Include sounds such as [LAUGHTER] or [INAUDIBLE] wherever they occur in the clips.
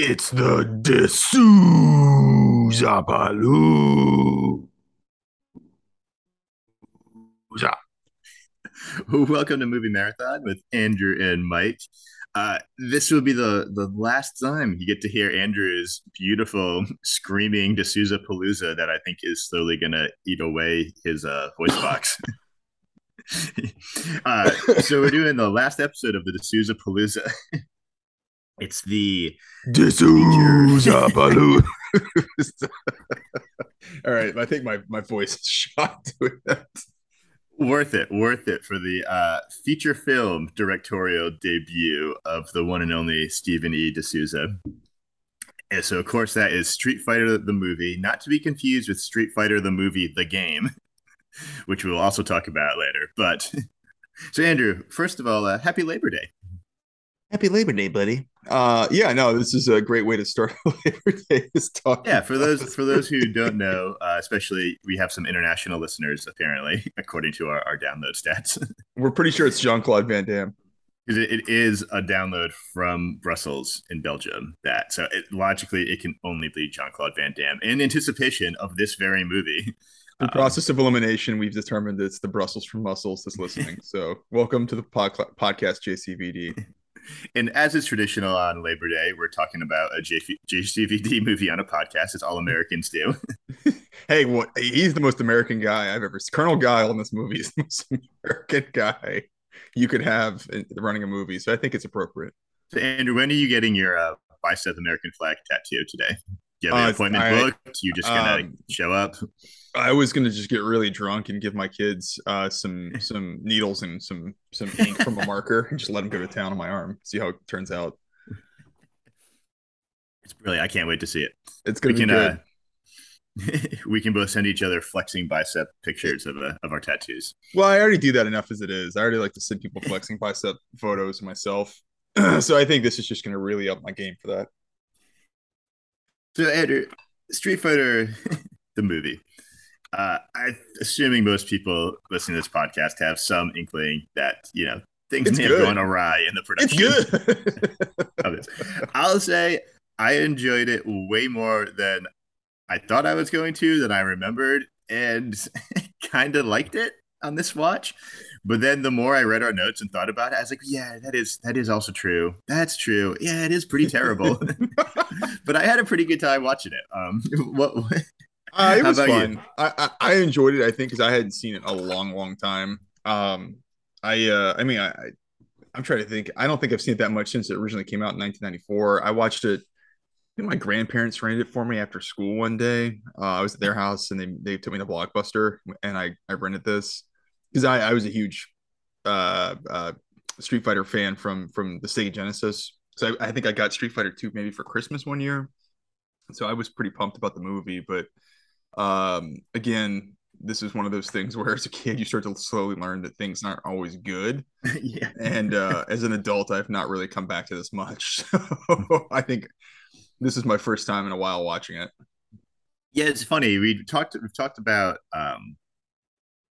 It's the D'Souza Palooza. [LAUGHS] Welcome to Movie Marathon with Andrew and Mike. Uh, this will be the the last time you get to hear Andrew's beautiful screaming D'Souza Palooza that I think is slowly going to eat away his uh, voice box. [LAUGHS] uh, so we're doing the last episode of the D'Souza Palooza. [LAUGHS] it's the D'Souza [LAUGHS] [LAUGHS] Baloo. All right, I think my my voice is [LAUGHS] shot doing that. worth it, worth it for the uh, feature film directorial debut of the one and only Steven E. D'Souza. And so, of course, that is Street Fighter the movie, not to be confused with Street Fighter the movie, the game, which we'll also talk about later. But so, Andrew, first of all, uh, happy Labor Day. Happy Labor Day, buddy. Uh, yeah, no, this is a great way to start [LAUGHS] Labor Day. Is talking Yeah, for those for those who don't [LAUGHS] know, uh, especially we have some international listeners apparently, [LAUGHS] according to our, our download stats. we're pretty sure it's Jean Claude Van Damme. because it, it is a download from Brussels in Belgium. That so it, logically it can only be Jean Claude Van Damme in anticipation of this very movie. The Um, process of elimination, we've determined that it's the Brussels from Muscles that's listening. so, welcome to the pod- podcast JCVD. And as is traditional on Labor Day, we're talking about a J- JCVD movie on a podcast, as all Americans do. [LAUGHS] Hey, what? He's the most American guy I've ever seen. Colonel Guile in this movie is the most [LAUGHS] American guy you could have in, running a movie. So, I think it's appropriate. So, Andrew, when are you getting your uh, bicep American flag tattoo today? You have an Uh, appointment I- booked? You just gonna um, show up? I was gonna just get really drunk and give my kids uh, some some needles and some some ink from a marker and just let them go to town on my arm. See how it turns out. It's brilliant. I can't wait to see it. It's we gonna can be good. uh [LAUGHS] we can both send each other flexing bicep pictures of uh, of our tattoos. Well, I already do that enough as it is. I already like to send people flexing bicep photos of myself. [CLEARS THROAT] so I think this is just gonna really up my game for that. So Andrew, Street Fighter, [LAUGHS] the movie. Uh, I assuming most people listening to this podcast have some inkling that you know things It's may good. have gone awry in the production. It's good. [LAUGHS] I'll say I enjoyed it way more than I thought I was going to, than I remembered, and [LAUGHS] kind of liked it on this watch. But then the more I read our notes and thought about it, I was like, yeah, that is that is also true. That's true. Yeah, it is pretty terrible. [LAUGHS] [LAUGHS] but I had a pretty good time watching it. Um, [LAUGHS] what? Uh, it was fun. I, I I enjoyed it. I think because I hadn't seen it a long, long time. Um, I uh, I mean, I, I I'm trying to think. I don't think I've seen it that much since it originally came out in 1994. I watched it. My grandparents rented it for me after school one day. Uh, I was at their house and they they took me to Blockbuster and I I rented this because I I was a huge uh uh Street Fighter fan from from the Sega Genesis. So I, I think I got Street Fighter 2 maybe for Christmas one year. So I was pretty pumped about the movie, but um again this is one of those things [LAUGHS] where as a kid you start to slowly learn that things aren't always good [LAUGHS] yeah. and uh [LAUGHS] as an adult i've not really come back to this much so i think this is my first time in a while watching it Yeah, it's funny. We talked we've talked about um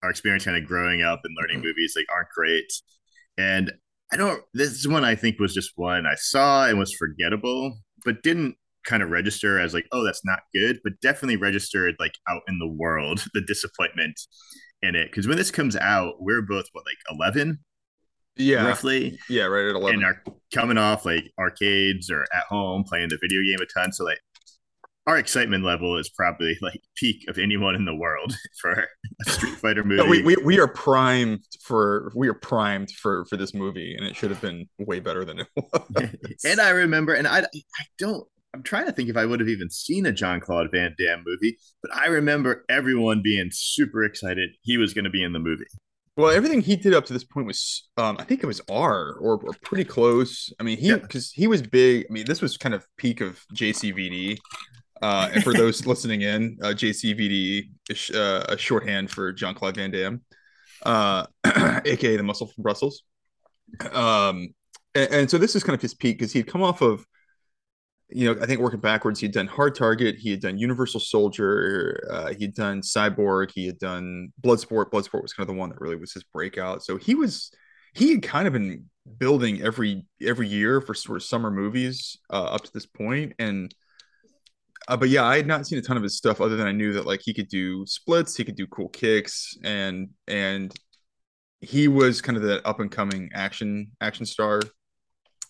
our experience kind of growing up and learning mm-hmm. movies like aren't great. And I don't this one I think was just one I saw and was forgettable, but didn't kind of register as like, oh, that's not good, but definitely registered like out in the world, [LAUGHS] the disappointment in it. Because when this comes out, we're both what, like 11 yeah roughly? yeah right at 11 and are coming off like arcades or at home playing the video game a ton. So like our excitement level is probably like peak of anyone in the world [LAUGHS] for a Street Fighter movie. We, we, we are primed for we are primed for for this movie and it should have been way better than it [LAUGHS] was [LAUGHS] and I remember, and I I don't. I'm trying to think if I would have even seen a Jean Claude Van Damme movie, but I remember everyone being super excited he was going to be in the movie. Well, everything he did up to this point was, um, I think it was R or, or pretty close. I mean, he Yeah. because he was big. I mean, this was kind of peak of JCVD. Uh, and for those [LAUGHS] listening in, uh, JCVD is uh, a shorthand for Jean Claude Van Damme, uh, [CLEARS THROAT] aka the Muscle from Brussels. Um, and, and so this is kind of his peak because he'd come off of you know, I think working backwards, he'd done Hard Target, he had done Universal Soldier, uh, he'd done Cyborg, he had done Bloodsport. Bloodsport was kind of the one that really was his breakout. So he was he had kind of been building every every year for sort of summer movies uh, up to this point, and uh, but yeah, I had not seen a ton of his stuff other than I knew that like he could do splits, he could do cool kicks, and and he was kind of that up and coming action action star.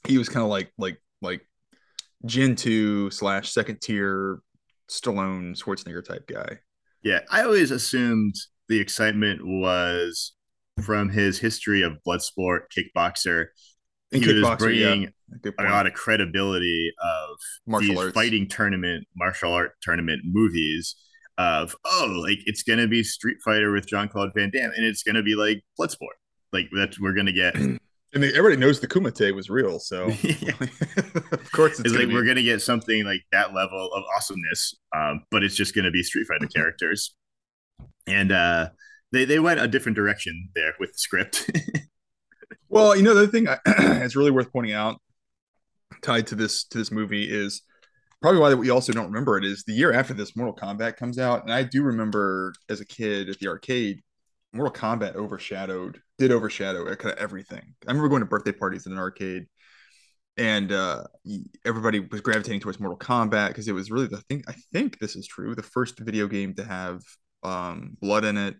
He was kind of like like like Gen two slash second tier Stallone Schwarzenegger type guy. Yeah, I always assumed the excitement was from his history of blood sport, kickboxer. And he was bringing yeah. A lot of credibility of Martial these arts. fighting tournament, martial art tournament movies. Of oh, like it's gonna be Street Fighter with Jean Claude Van Damme, and it's gonna be like Bloodsport. Like that's we're gonna get. [CLEARS THROAT] and they, everybody knows the Kumite was real, so [LAUGHS] [LAUGHS] of course it's, It's like be- we're gonna get something like that level of awesomeness, um, but it's just gonna be Street Fighter [LAUGHS] characters, and uh, they they went a different direction there with the script. Well, you know, the thing [CLEARS THROAT] it's really worth pointing out, tied to this to this movie, is probably why we also don't remember it. Is the year after this, Mortal Kombat comes out, and I do remember as a kid at the arcade, Mortal Kombat overshadowed, did overshadow kind of everything. I remember going to birthday parties in an arcade, and uh, everybody was gravitating towards Mortal Kombat because it was really the thing. I think this is true. The first video game to have um, blood in it,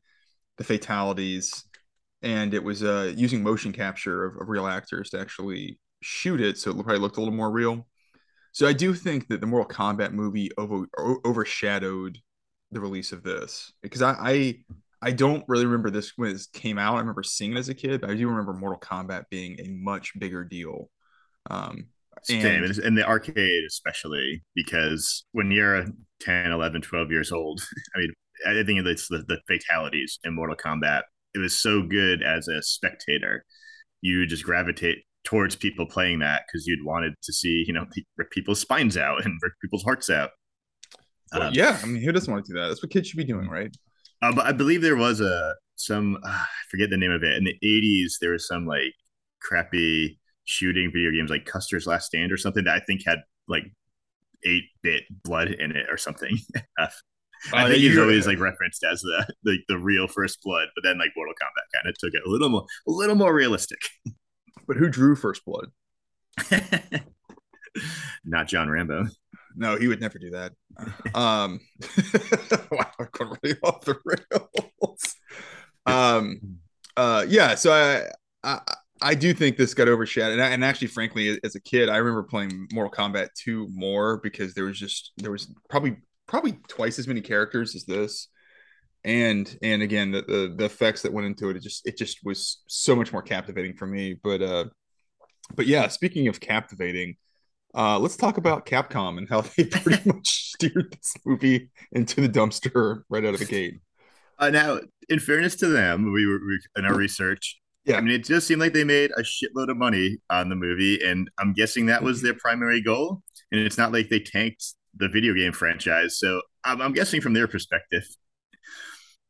the fatalities and it was uh, using motion capture of, of real actors to actually shoot it, so it probably looked a little more real. So I do think that the Mortal Kombat movie over, overshadowed the release of this because I, I I don't really remember this when it came out. I remember seeing it as a kid, but I do remember Mortal Kombat being a much bigger deal. Um, Same, And- and in the arcade especially because when you're 10 11 12 years old [LAUGHS] i mean i think it's the, the fatalities in mortal kombat it was so good as a spectator you just gravitate towards people playing that because you'd wanted to see you know rip people's spines out and rip people's hearts out well, Um, yeah, I mean, who doesn't want to do that? That's what kids should be doing, right? Uh, but I believe there was a some uh, I forget the name of it in the '80s. There was some like crappy shooting video games like Custer's Last Stand or something that I think had like eight bit blood in it or something. [LAUGHS] I Uh, think he's always like referenced as the the, the real First Blood, but then like Mortal Kombat kind of took it a little more a little more realistic. [LAUGHS] But who drew First Blood? [LAUGHS] Not John Rambo. No, he would never do that. Um, [LAUGHS] wow, really off the rails. Um, uh, yeah, so I, I, I do think this got overshadowed, and, I, and actually, frankly, as a kid, I remember playing Mortal Kombat 2 more because there was just there was probably probably twice as many characters as this, and and again, the the, the effects that went into it, it just it just was so much more captivating for me. But uh, but yeah, speaking of captivating. Uh, let's talk about Capcom and how they [LAUGHS] pretty [LAUGHS] much steered this movie into the dumpster right out of the gate. Uh, now, in fairness to them, we were we, in our research. Yeah. I mean, it just seemed like they made a shitload of money on the movie, and I'm guessing that was their primary goal. And it's not like they tanked the video game franchise. So I'm, I'm guessing from their perspective,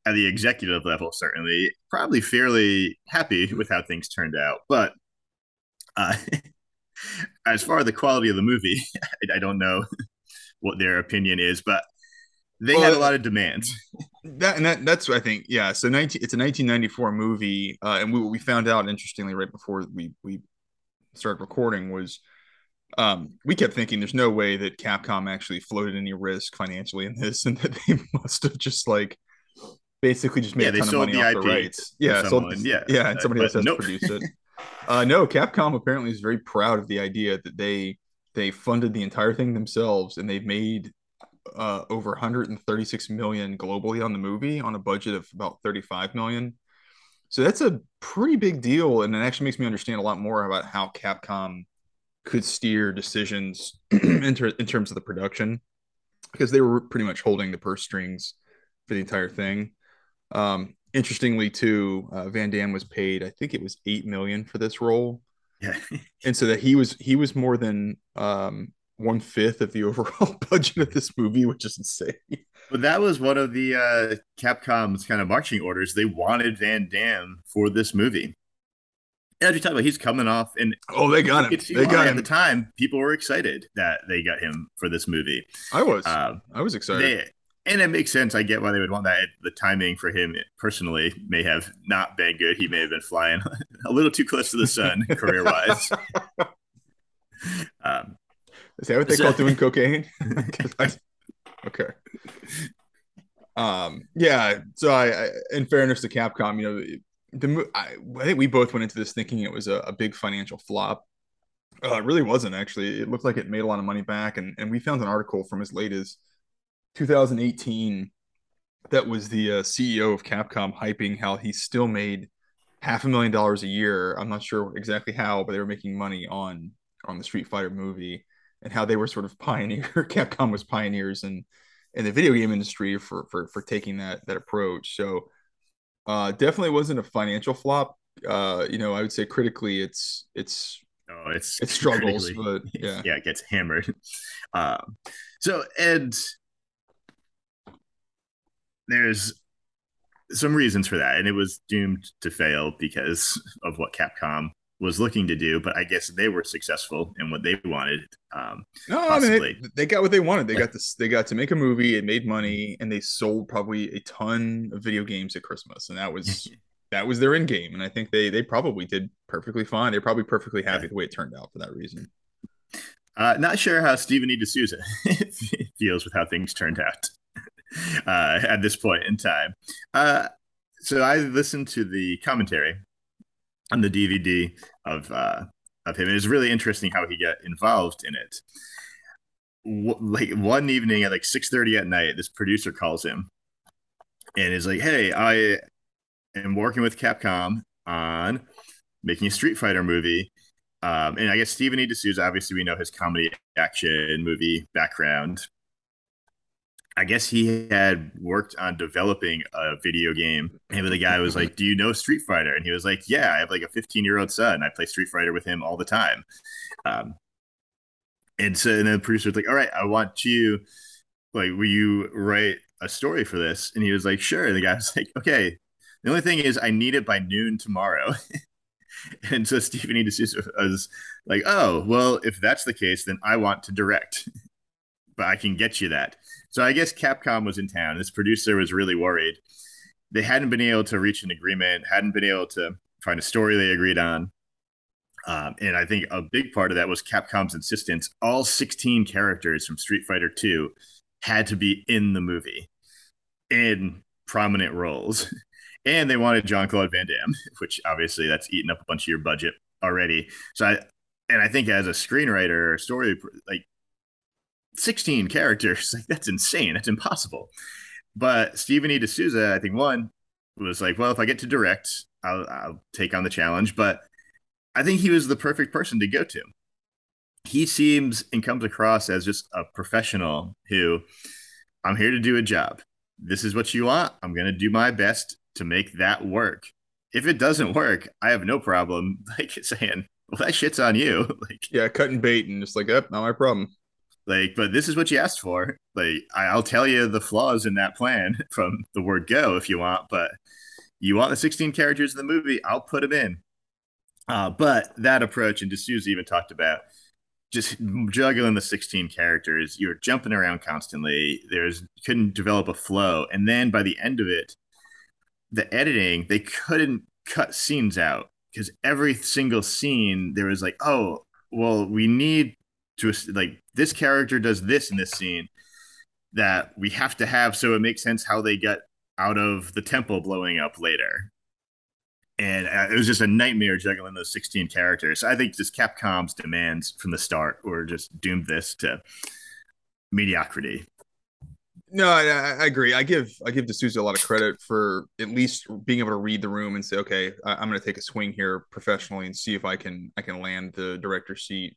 at the executive level, certainly, probably fairly happy with how things turned out. But uh, [LAUGHS] as far as the quality of the movie, [LAUGHS] I, I don't know [LAUGHS] what their opinion is, but they had a lot of demands. That and that that's I think yeah. So 19, it's a 1994 movie, uh, and we we found out interestingly right before we we started recording was um, we kept thinking there's no way that Capcom actually floated any risk financially in this, [LAUGHS] and that they must have just like basically just made Yeah, a they ton of money the off IP the rights. Yeah, sold- yeah. yeah, and somebody else has nope. to produce it. [LAUGHS] Uh, no, Capcom apparently is very proud of the idea that they they funded the entire thing themselves, and they've made uh, over 136 million globally on the movie on a budget of about 35 million. So that's a pretty big deal, and it actually makes me understand a lot more about how Capcom could steer decisions [CLEARS THROAT] in, ter- in terms of the production, because they were pretty much holding the purse strings for the entire thing. Um, interestingly, too, uh, Van Damme was paid, I think it was eight million for this role, Yeah. [LAUGHS] and so that he was he was more than um, one fifth of the [LAUGHS] overall budget of this movie, which is insane. But that was one of the uh, Capcom's kind of marching orders. They wanted Van Damme for this movie. As we talked about, he's coming off, and Oh, they got him. They got at the time. People were excited that they got him for this movie. I was. Uh, I was excited. they, and it makes sense. I get why they would want that. The timing for him personally may have not been good. He may have been flying [LAUGHS] a little too close to the sun [LAUGHS] career wise. Um, Is that what they so, call doing [LAUGHS] cocaine? I, okay. Um. Yeah. So I, I, in fairness to Capcom, you know, the I, I think we both went into this thinking it was a, a big financial flop. Uh, it really wasn't actually. It looked like it made a lot of money back, and and we found an article from as late as 2018 that was the uh, CEO of Capcom hyping how he still made half a million dollars a year. I'm not sure exactly how, but they were making money on on the Street Fighter movie and how they were sort of [LAUGHS] pioneer. Capcom was pioneers in in the video game industry for for for taking that that approach. So uh, definitely wasn't a financial flop. Uh, you know, I would say critically, it's it's oh, it's it [LAUGHS] struggles, but [LAUGHS] yeah, yeah, it gets hammered. [LAUGHS] Um, so and there's some reasons for that, and it was doomed to fail because of what Capcom was looking to do. But I guess they were successful in what they wanted. Um, no, possibly. I mean they, they, got what they wanted. They got this. They got to make a movie. It made money, and they sold probably a ton of video games at Christmas, and that was. [LAUGHS] that was their end game, and I think they they probably did perfectly fine. They're probably perfectly happy the way it turned out for that reason. Uh, not sure how Steven E. D'Souza [LAUGHS] feels with how things turned out. [LAUGHS] uh, at this point in time. Uh, so I listened to the commentary on the DVD of uh, of him. It was really interesting how he got involved in it. W- like one evening at like six thirty at night, this producer calls him and is like, "Hey, I am working with Capcom on making a Street Fighter movie." Um, and I guess Steven E. D'Souza, obviously, we know his comedy action movie background. I guess he had worked on developing a video game. And the guy was like, Do you know Street Fighter? And he was like, Yeah, I have like a 15 year old son. I play Street Fighter with him all the time. Um, and so and then the producer was like, All right, I want you, like, will you write a story for this? And he was like, Sure. And the guy was like, Okay. The only thing is, I need it by noon tomorrow. [LAUGHS] and so Steven E. D'Souza was like, Oh, well, if that's the case, then I want to direct, but I can get you that. So I guess Capcom was in town. This producer was really worried. They hadn't been able to reach an agreement, hadn't been able to find a story they agreed on. Um, and I think a big part of that was Capcom's insistence all 16 characters from Street Fighter 2 had to be in the movie in prominent roles. [LAUGHS] and they wanted Jean Claude Van Damme, [LAUGHS] which obviously that's eaten up a bunch of your budget already. So I, and I think as a screenwriter or story, like 16 characters. [LAUGHS] Like that's insane. That's impossible. But Steven E. D'Souza, I think one was like, well, if I get to direct, I'll, I'll take on the challenge. But I think he was the perfect person to go to. He seems and comes across as just a professional who I'm here to do a job. This is what you want. I'm going to do my best to make that work. If it doesn't work, I have no problem [LAUGHS] like saying, well, that shit's on you. [LAUGHS] like, yeah, cutting bait and just like, up, not my problem. Like, but this is what you asked for. Like, I'll tell you the flaws in that plan [LAUGHS] from the word go if you want, but you want the 16 characters in the movie, I'll put them in. Uh, but that approach, and D'Souza even talked about just juggling the 16 characters. You're jumping around constantly. There's couldn't develop a flow. And then by the end of it, the editing, they couldn't cut scenes out because every single scene there was like, oh, well, we need to like this character does this in this scene that we have to have so it makes sense how they get out of the temple blowing up later. And uh, it was just a nightmare juggling those 16 characters. I think just Capcom's demands from the start were just doomed this to mediocrity. No, I, I, agree. I give I give D'Souza a lot of credit for at least being able to read the room and say, okay, I, am going to take a swing here professionally and see if I can I can land the director seat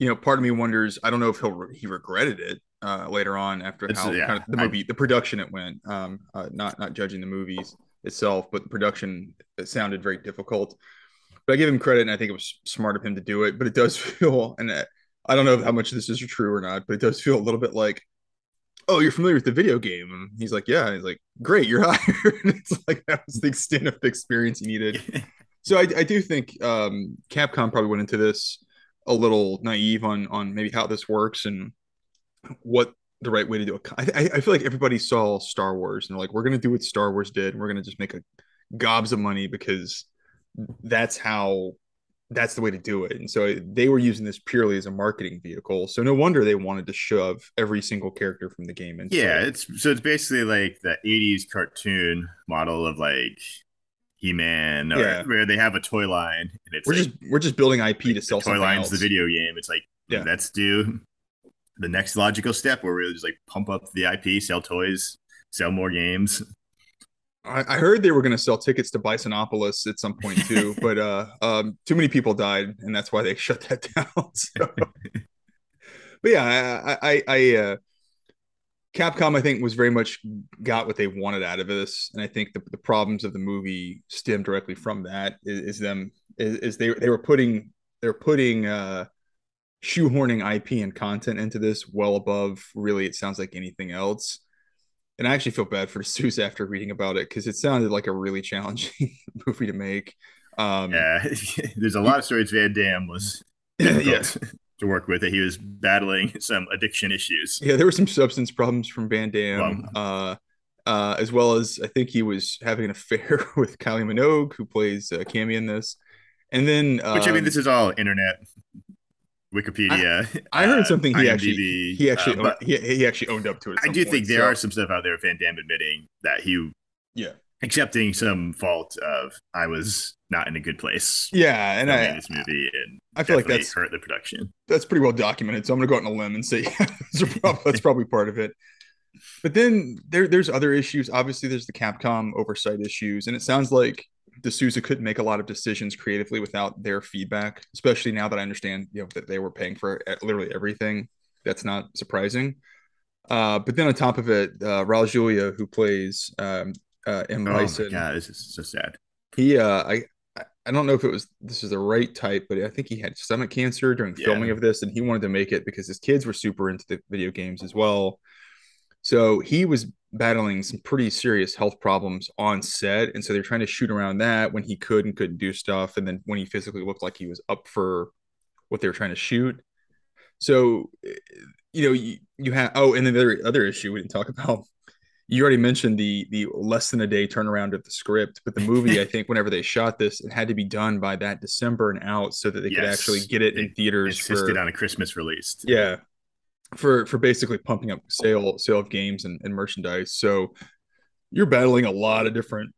you know, part of me wonders. I don't know if he'll re- he regretted it uh, later on after it's, how yeah, kind of the movie, I, the production it went. Um, uh, not not judging the movies itself, but the production it sounded very difficult. But I give him credit, and I think it was smart of him to do it. But it does [LAUGHS] feel, and I don't know how much this is true or not, but it does feel a little bit like, oh, you're familiar with the video game, and he's like, yeah, and he's like, great, you're [LAUGHS] hired. it's like that was the extent of the experience he needed. [LAUGHS] so I, I do think um, Capcom probably went into this a little naive on on maybe how this works and what the right way to do it. I, I feel like everybody saw Star Wars and they're like, we're gonna do what Star Wars did. We're gonna just make a gobs of money because that's how that's the way to do it. And so they were using this purely as a marketing vehicle. So no wonder they wanted to shove every single character from the game into Yeah, it. it's so it's basically like the '80s cartoon model of like He-Man, or Yeah. where they have a toy line and it's we're like, just we're just building IP to the sell toy line's else. the video game. It's like Yeah. let's do the next logical step where we just like pump up the IP, sell toys, sell more games. I, I heard they were going to sell tickets to Bisonopolis at some point too, [LAUGHS] but uh, um, too many people died, and that's why they [LAUGHS] shut that down. So, [LAUGHS] but yeah, I, I, I uh, Capcom, I think, was very much got what they wanted out of this, and I think the, the problems of the movie stem directly from that. Is, is them is, is they they were putting they're putting uh, shoehorning IP and content into this well above really it sounds like anything else. And I actually feel bad for [LAUGHS] Seuss after reading about it because it sounded like a really challenging [LAUGHS] movie to make. Um, Yeah, [LAUGHS] there's a lot of stories Van Damme was difficult to work with. That he was battling [LAUGHS] some addiction issues. yeah, there were some substance problems from Van Damme, uh, uh, as well as I think he was having an affair [LAUGHS] with Kylie Minogue, who plays uh, Cammy in this. And then, um, Which I mean, this is all internet, Wikipedia. I heard uh, something he actually he actually uh, owned, he, he actually owned up to it. I do point, think there so- are some stuff out there. Van Damme admitting that he Yeah. Accepting some fault of I was not in a good place. yeah, and I this movie and I feel like that's hurt the production. that's pretty well documented. So I'm gonna go out on a limb and say yeah, [LAUGHS] those that's [LAUGHS] probably part of it. But then there there's other issues. Obviously, there's the Capcom oversight issues, and it sounds like D'Souza couldn't make a lot of decisions creatively without their feedback. Especially now that I understand, you know, that they were paying for literally everything. That's not surprising. Uh, but then on top of it, uh, Raul Julia, who plays um, uh, M. Oh my Bison, god, this is so sad. he uh I I- don't know if it was this is the right type, but I think he had stomach cancer during Yeah. filming of this, and he wanted to make it because his kids were super into the video games as well. So he was battling some pretty serious health problems on set, and so they're trying to shoot around that when he could and couldn't do stuff, and then when he physically looked like he was up for what they were trying to shoot. So, you know, you, you have oh, and then the other other issue we didn't talk [LAUGHS] about you already mentioned the the less than a day turnaround of the script, but the movie, I [LAUGHS] think, whenever they shot this, it had to be done by that December and out so that they could actually get it in theaters Insisted for on a Christmas release. yeah for for basically pumping up sale sale of games and, and merchandise. So you're battling a lot of different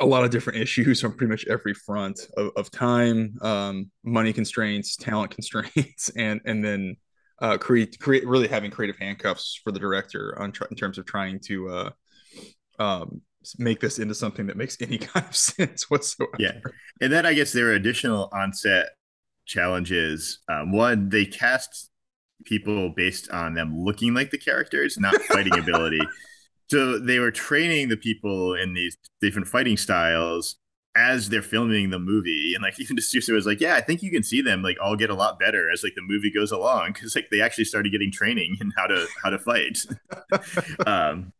a lot of different issues on pretty much every front of, of time, um, money constraints, talent constraints, [LAUGHS] and and then uh, create create really having creative handcuffs for the director on tr- in terms of trying to uh, um, make this into something that makes [LAUGHS] any kind of sense whatsoever. Yeah. And then I guess there are additional onset challenges. Um, one, they cast people based on them looking like the characters, not [LAUGHS] fighting ability. So they were training the people in these different fighting styles as they're filming the movie. And like [LAUGHS] even D'Souza was like, Yeah, I think you can see them like all get a lot better as like the movie goes along. Cause like they actually started getting training in how to how to fight. [LAUGHS] um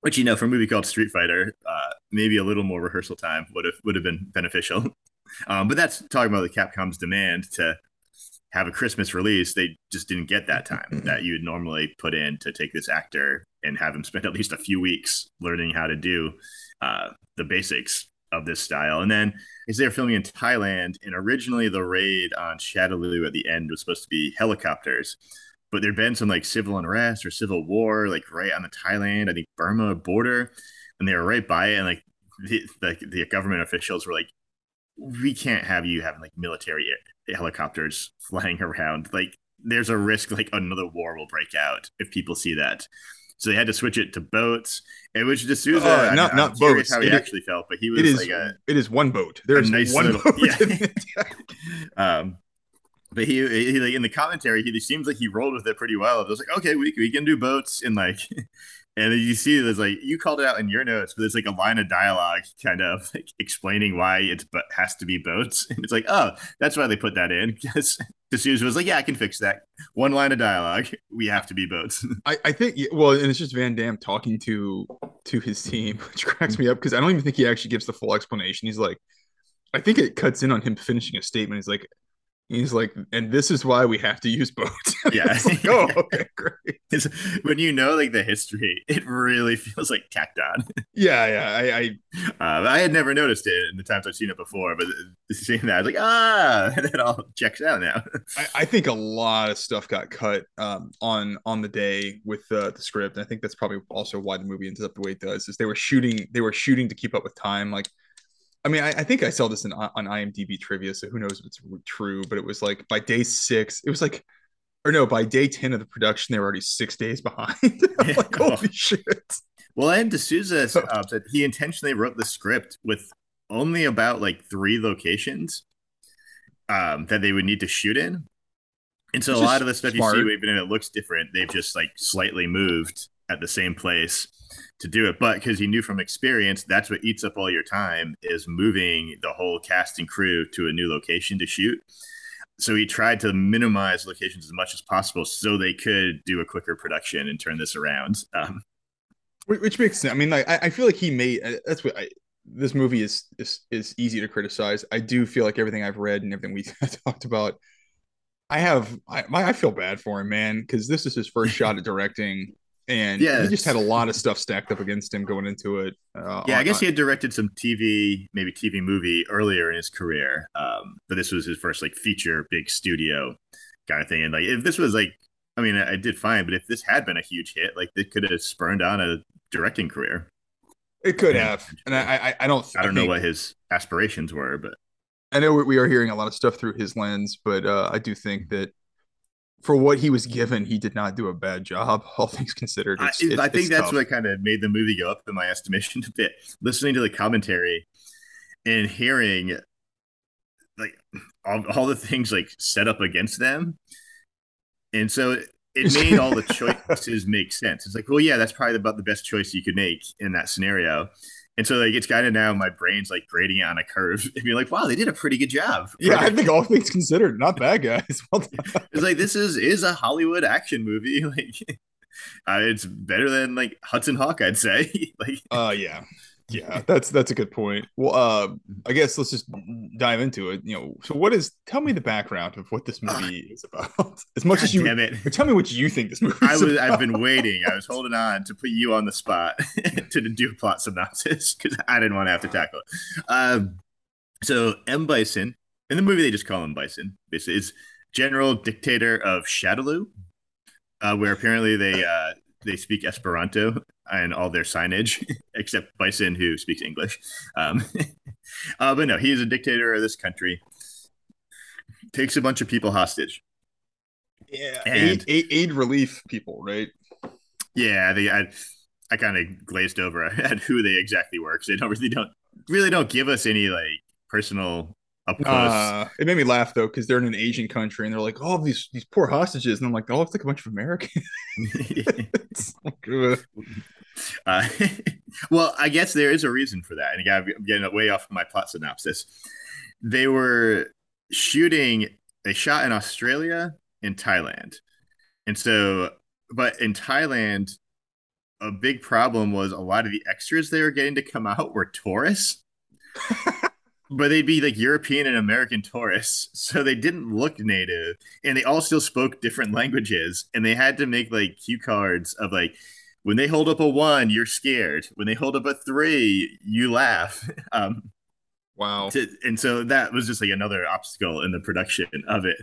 which you know for a movie called Street Fighter, uh, maybe a little more rehearsal time would have would have been beneficial. [LAUGHS] Um, but that's talking about the Capcom's demand to have a Christmas release. They just didn't get that time that you would normally put in to take this actor and have him spend at least a few weeks learning how to do uh, the basics of this style. And then as they were filming in Thailand, and originally the raid on Shadaloo at the end was supposed to be helicopters, but there'd been some like civil unrest or civil war, like right on the Thailand, I think Burma border, and they were right by it, and like the, the, the government officials were like, "We can't have you having like military helicopters flying [LAUGHS] around. Like, there's a risk like another war will break out if people see that." So they had to switch it to boats. And which D'Souza. Uh, I'm- not- I'm not boats. How he It is- actually felt, but he was It is like a it is one boat. There's nice one little- boat. yeah. [LAUGHS] um, but he, he like in the commentary, he seems like he rolled with it pretty well. It was like, okay, we, we can do boats and like, [LAUGHS] and then you see there's like you called it out in your notes, but there's like a line of dialogue kind of like explaining why it's but has to be boats. [LAUGHS] And it's like, oh, that's why they put that in because D'Souza was like, yeah, I can fix that. One line of dialogue, [LAUGHS] we have to be boats. [LAUGHS] I, I think well, and it's just Van Damme talking to to his team, [LAUGHS] which cracks me up because I don't even think he actually gives the full explanation. He's like, I think it cuts in on him finishing a statement. He's like, he's like, and this is why we have to use boats. [LAUGHS] Yeah. Like, oh, [LAUGHS] okay, great. It's, when you know like the history, it really feels like tacked on. [LAUGHS] Yeah, yeah. I, I Uh, I had never noticed it in the times I've seen it before, but seeing that, I was like, ah, that all checks out now. I, I think a lot of stuff got cut um, on on the day with uh, the script. And I think that's probably also why the movie ends up the way it does. Is they were shooting they were shooting to keep up with time. Like, I mean, I, I think I saw this in on IMDb trivia, so who knows if it's true. But it was like by day six, it was like, or no, by day ten of the production, they were already six days behind. [LAUGHS] I'm like, holy [LAUGHS] shit. Well, and D'Souza uh, said he intentionally wrote the script with only about like three locations um, that they would need to shoot in. And so Which a lot of the stuff smart. you see, even if it looks different, they've just like slightly moved at the same place to do it. But because he knew from experience, that's what eats up all your time is moving the whole cast and crew to a new location to shoot. So he tried to minimize locations as much as possible so they could do a quicker production and turn this around. Um, Which, makes sense. I mean, like I, feel like he made uh, that's what I. This movie is is is easy to criticize. I do feel like everything I've read and everything we [LAUGHS] talked about. I have I my, I feel bad for him, man, because this is his first shot at directing, and Yeah, he just had a lot of stuff stacked up against him going into it. Uh, Yeah, I on- guess he had directed some TV, maybe TV movie earlier in his career, um, but this was his first like feature, big studio kind of thing. And like, if this was like, I mean, I, I did fine, but if this had been a huge hit, like, it could have spurned on a directing career. it could Yeah. have, and I I, I don't I don't know think- what his aspirations were, but I know we- we are hearing a lot of stuff through his lens, but uh, I do think that for what he was given, he did not do a bad job. [LAUGHS] All things considered, I, It's- it's- I think that's tough. what kind of made the movie go up in my estimation [LAUGHS] a bit. Listening to the commentary and hearing like all, all the things like set up against them, and so it, it [LAUGHS] made all the choices make sense. It's like, well, yeah, that's probably about the best choice you could make in that scenario. And so like it's kind of now my brain's like grading it on a curve and being like, wow, they did a pretty good job. Yeah, I think all things considered, not bad guys. [LAUGHS] Well. [LAUGHS] It's like this is is a Hollywood action movie. [LAUGHS] Like uh, it's better than like Hudson Hawk, I'd say. like Uh, yeah, yeah, [LAUGHS] that's that's a good point. Well, uh, I guess let's just dive into it. You know, so what is? Tell me the background of what this movie is about. [LAUGHS] As much God as you, damn it. [LAUGHS] tell me what you think this movie. I was, about. I've been waiting. I was holding on to put you on the spot to do a plot synopsis because I didn't want to have to tackle it. Um, so M Bison in the movie they just call him Bison. Basically, is general dictator of Shadaloo, uh, where apparently they uh, they speak Esperanto and all their signage, [LAUGHS] except Bison who speaks English. Um, [LAUGHS] uh, but no, he is a dictator of this country. Takes a bunch of people hostage. yeah, and- aid, aid, aid relief people, right? Yeah, they I I kind of glazed over [LAUGHS] at who they exactly were because they don't really don't really don't give us any like personal. Uh, it made me laugh though because they're in an Asian country and they're like, "Oh, these these poor hostages," and I'm like, "They all look like a bunch of Americans." It's like, ugh. Uh, [LAUGHS] well, I guess there is a reason for that, and again, I'm getting way off my plot synopsis. They were shooting. They shot in Australia and Thailand, and so, but in Thailand, a big problem was a lot of the extras they were getting to come out were tourists. [LAUGHS] but they'd be like European and American tourists, so they didn't look native, and they all still spoke different languages, and they had to make like cue cards of like when they hold up a one, you're scared. When they hold up a three, you laugh. [LAUGHS] Um, wow. to, and so that was just like another obstacle in the production of it.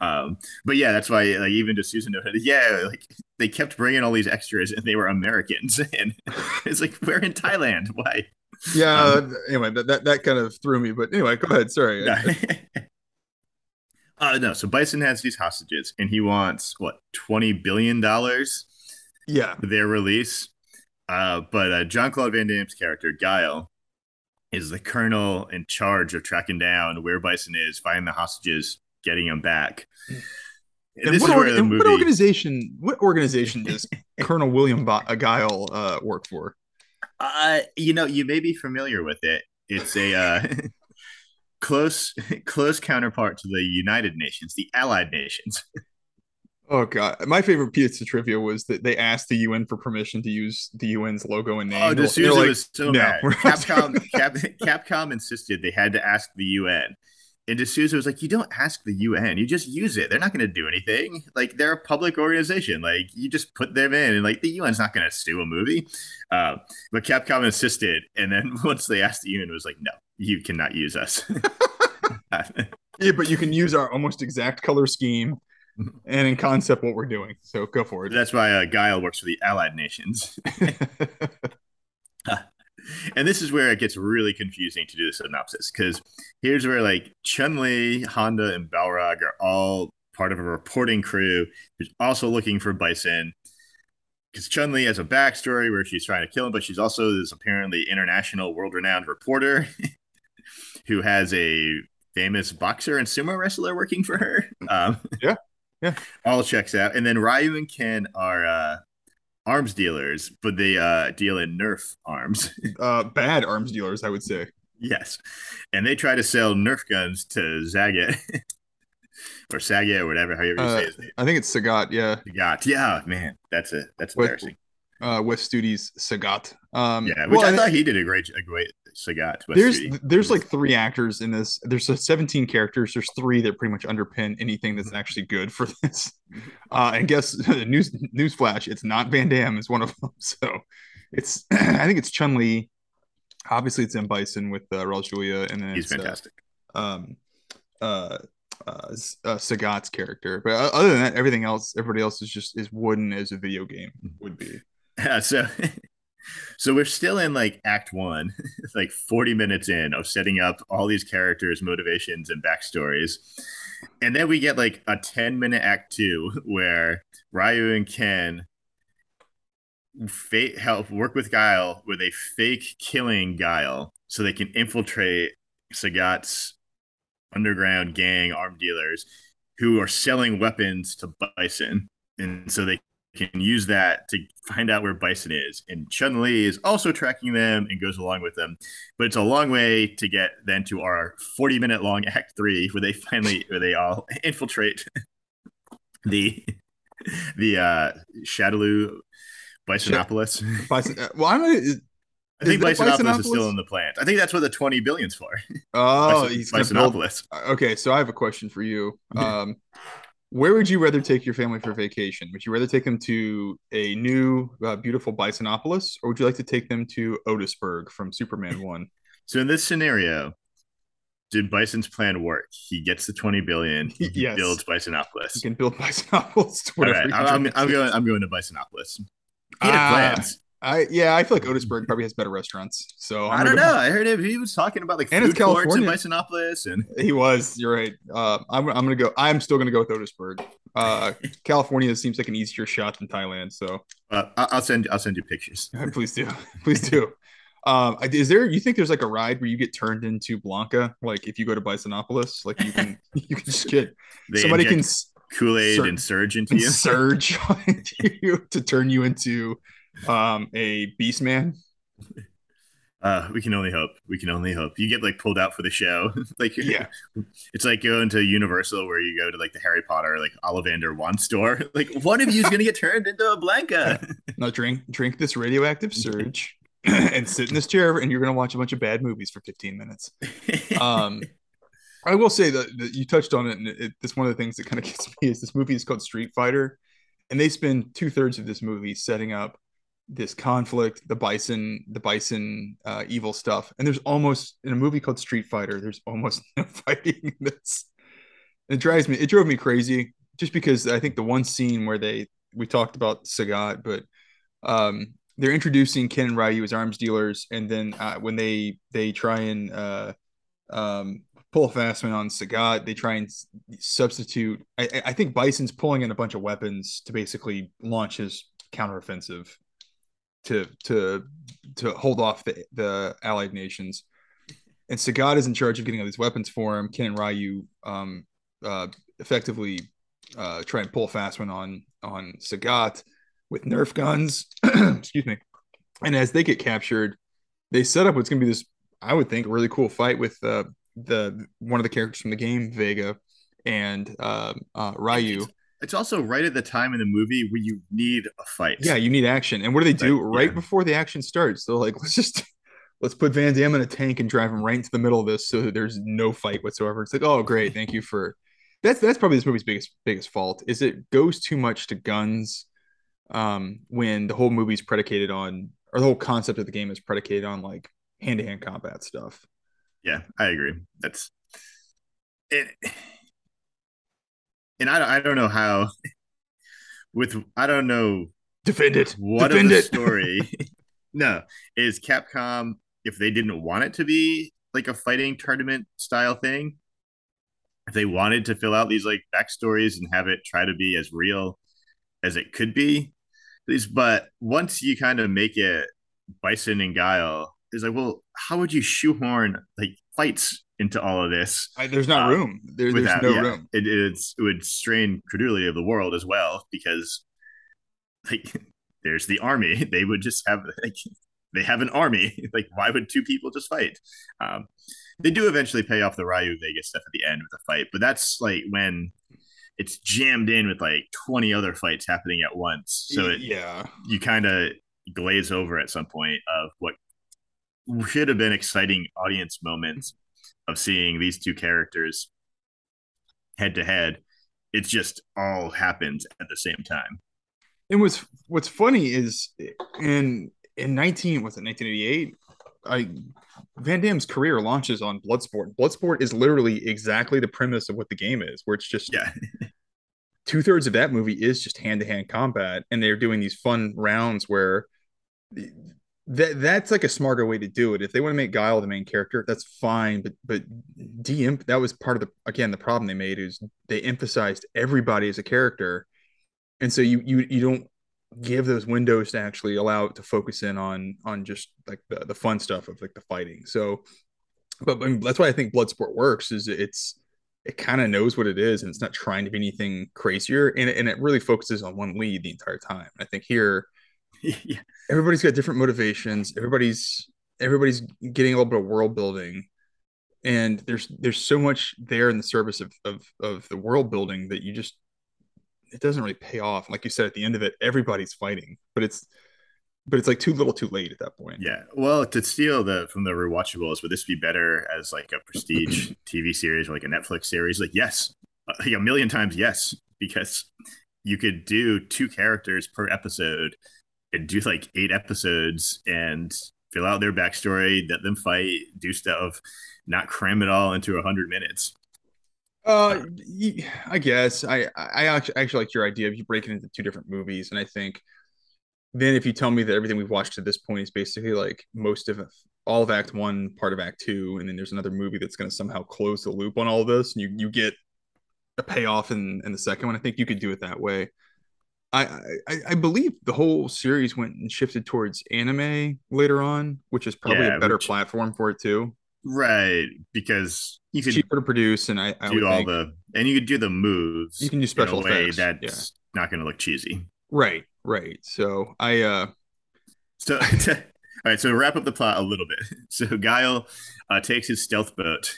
Um, but yeah, that's why like even D'Souza noted, yeah, like they kept bringing all these extras, and they were Americans, [LAUGHS] and it's like we're in Thailand. Why? Yeah. Um, anyway, that, that that kind of threw me. But anyway, go ahead. Sorry. No. [LAUGHS] uh, no. So Bison has these hostages, and he wants what twenty billion dollars yeah. their release. Uh, but uh, Jean Claude Van Damme's character Guile is the colonel in charge of tracking down where Bison is, finding the hostages, getting them back. And And this what, is org- where the and what organization? What organization [LAUGHS] does Colonel William Bo- uh, Guile uh, work for? Uh, you know, you may be familiar with it. It's a uh, [LAUGHS] close [LAUGHS] close counterpart to the United Nations, the Allied Nations. Oh god, my favorite piece of trivia was that they asked the UN for permission to use the UN's logo and name. Oh, D'Souza they're like, was so "No, mad. Capcom, Cap, Capcom insisted they had to ask the UN, and D'Souza was like, "You don't ask the UN, you just use it. They're not going to do anything. Like they're a public organization. Like you just put them in, and like the UN's not going to sue a movie." Uh, but Capcom insisted, and then [LAUGHS] once they asked the UN, it was like, "No, you cannot use us." [LAUGHS] [LAUGHS] Yeah, but you can use our almost exact color scheme [LAUGHS] and in concept what we're doing. So go for it. That's why uh, Guile works for the Allied nations. [LAUGHS] [LAUGHS] and this is where it gets really confusing to do the synopsis because here's where like Chun Li, Honda, and Balrog are all part of a reporting crew who's also looking for Bison. Because Chun Li has a backstory where she's trying to kill him, but she's also this apparently international, world renowned reporter who has a famous boxer and sumo wrestler working for her. Um, Yeah, yeah. All checks out. And then Ryu and Ken are uh, arms dealers, but they uh, deal in Nerf arms. [LAUGHS] uh, bad arms dealers, I would say. yes. And they try to sell Nerf guns to Zagat [LAUGHS] or Sagat or whatever, however you Uh, say his name. I think it's Sagat. Yeah, Sagat. Yeah, man. That's it. That's embarrassing. uh, Wes Studi's Sagat. Um, Yeah, which well, I thought he did a great, a great Sagat. There's there's like three actors in this. There's uh, 17 characters. There's three that pretty much underpin anything that's actually good for this. Uh, and guess [LAUGHS] news newsflash, it's not Van Damme is one of them. [LAUGHS] So it's [CLEARS THROAT] I think it's Chun Li. Obviously, it's M Bison with uh, Raul Julia, and then he's it's, uh, fantastic. um, uh, uh, uh, Sagat's character. But other than that, everything else, everybody else is just is wooden as a video game would be. Yeah, [LAUGHS] so so we're still in like act one [LAUGHS] like 40 minutes in of setting up all these characters motivations and backstories. And then we get like a 10 minute act two where ryu and ken fa- help work with guile where they fake killing guile so they can infiltrate sagat's underground gang armed dealers who are selling weapons to bison. And so they can use that to find out where Bison is. And Chun Li is also tracking them and goes along with them. But it's a long way to get then to our 40 minute long [LAUGHS] act three where they finally where they all [LAUGHS] infiltrate [LAUGHS] the the uh Shadaloo Bisonopolis. Bison, uh, well, I'm gonna, I think Is that Bisonopolis is still in the plant. I think that's what the 20 billion's for. oh, Bison- he's gonna build Bisonopolis. Okay, so I have a question for you. Um, where would you rather take your family for vacation? Would you rather take them to a new, uh, beautiful Bisonopolis, or would you like to take them to Otisburg from Superman One? [LAUGHS] So in this scenario, did Bison's plan work? He gets the 20 billion, he [LAUGHS] Yes. builds Bisonopolis. You can build Bisonopolis to All whatever. right, I'm, I'm, I'm going. I'm going to Bisonopolis. He had Ah, plans. I yeah, I feel like Otisburg probably has better restaurants. So I'm I don't gonna know. I heard him. He was talking about like And food it's courts in and He was. You're right. Uh, I'm I'm gonna go. I'm still gonna go with Otisburg. Uh, [LAUGHS] California seems like an easier shot than Thailand. So uh, I'll send. I'll send you pictures. please do, [LAUGHS] please do. Um, is there? You think there's like a ride where you get turned into Blanka? Like if you go to Bisonopolis, like you can [LAUGHS] you can just get They somebody can Kool Aid Sur- and surge into you. surge onto you to turn you into um a beast man. [LAUGHS] Uh, we can only hope. We can only hope. You get like pulled out for the show. [LAUGHS] like Yeah. [LAUGHS] it's like going to Universal where you go to like the Harry Potter like Ollivander wand store. Like one of you is gonna get turned into a Blanka. Now drink drink this radioactive surge [CLEARS THROAT] and sit in this chair and you're gonna watch a bunch of bad movies for 15 minutes. Um I will say that, that you touched on it, and it, it's one of the things that kind of gets me is this movie is called Street Fighter, and they spend two thirds of this movie setting up this conflict, the bison, the bison uh, evil stuff, and there's almost in a movie called Street Fighter, there's almost [LAUGHS] no fighting in this. It drives me, it drove me crazy, just because I think the one scene where they we talked about Sagat, but um, they're introducing Ken and Ryu as arms dealers, and then uh, when they they try and uh, um, pull a fast one on Sagat. They try and substitute. I- I think Bison's pulling in a bunch of weapons to basically launch his counteroffensive to to to hold off the, the allied nations. And Sagat is in charge of getting all these weapons for him. Ken and Ryu um, uh, effectively uh, try and pull a fast one on on Sagat with Nerf guns. [CLEARS THROAT] Excuse me. And as they get captured, they set up what's going to be this, I would think, really cool fight with uh, the one of the characters from the game, Vega, and uh, uh, Ryu. It's, also right at the time in the movie where you need a fight. Yeah, you need action. And what do they do Right, right yeah. before the action starts? They're like, let's just let's put Van Damme in a tank and drive him right into the middle of this so that there's no fight whatsoever. It's like, oh great, thank you for that's that's probably this movie's biggest biggest fault is it goes too much to guns um when the whole movie's predicated on or the whole concept of the game is predicated on like hand-to-hand combat stuff. Yeah, I agree. That's it. And I, I don't know how with I don't know Defend it. what Defend of the it. story. [LAUGHS] no, is Capcom if they didn't want it to be like a fighting tournament style thing, if they wanted to fill out these like backstories and have it try to be as real as it could be, these but once you kind of make it Bison and Guile, it's like, well, how would you shoehorn like fights into all of this? I, there's not Um, room. There, there's without- no yeah, room. It, it's, it would strain credulity of the world as well because, like, [LAUGHS] there's the army. [LAUGHS] They would just have like they have an army. [LAUGHS] Like, why would two people just fight? Um, they do eventually pay off the Ryu Vegas stuff at the end with the fight, but that's like when it's jammed in with like 20 other fights happening at once. So it, yeah, you kind of glaze over at some point of what should have been exciting audience moments of seeing these two characters head to head. It just all happens at the same time. and what's what's funny is in in 19 was it 1988 i van damme's career launches on bloodsport bloodsport is literally exactly the premise of what the game is where it's just Yeah. [LAUGHS] two-thirds of that movie is just hand-to-hand combat and they're doing these fun rounds where that that's like a smarter way to do it. If they want to make guile the main character that's fine but but de that was part of the again the problem they made is they emphasized everybody as a character. And so you you you don't give those windows to actually allow it to focus in on on just like the, the fun stuff of like the fighting. So but, but that's why i think bloodsport works is it's it kind of knows what it is and it's not trying to be anything crazier and, and it really focuses on one lead the entire time. I think here yeah. everybody's got different motivations everybody's everybody's getting a little bit of world building and there's there's so much there in the service of of, of the world building that you just it doesn't really pay off like you said at the end of it everybody's fighting but it's but it's like too little too late at that point Yeah. Well, to steal the from the rewatchables, would this be better as like a prestige [CLEARS THROAT] TV series or like a Netflix series? Like, yes, Uh, like a million times yes, because you could do two characters per episode and do like eight episodes and fill out their backstory, let them fight, do stuff, not cram it all into a hundred minutes. Uh, I guess I I actually, actually like your idea of you breaking it into two different movies, and I think then if you tell me that everything we've watched to this point is basically like most of all of Act One, part of Act Two, and then there's another movie that's going to somehow close the loop on all of this, and you you get a payoff in in the second one. I think you could do it that way. I, I I believe the whole series went and shifted towards anime later on, which is probably Yeah, a better which- platform for it too. Right. Because you could cheaper to produce, and I, I do all think- the and you could do the moves You can do special in effects, that's yeah. not gonna look cheesy. Right, right. So I uh So, [LAUGHS] all right. So to wrap up the plot a little bit. [LAUGHS] So Guile uh, takes his stealth boat,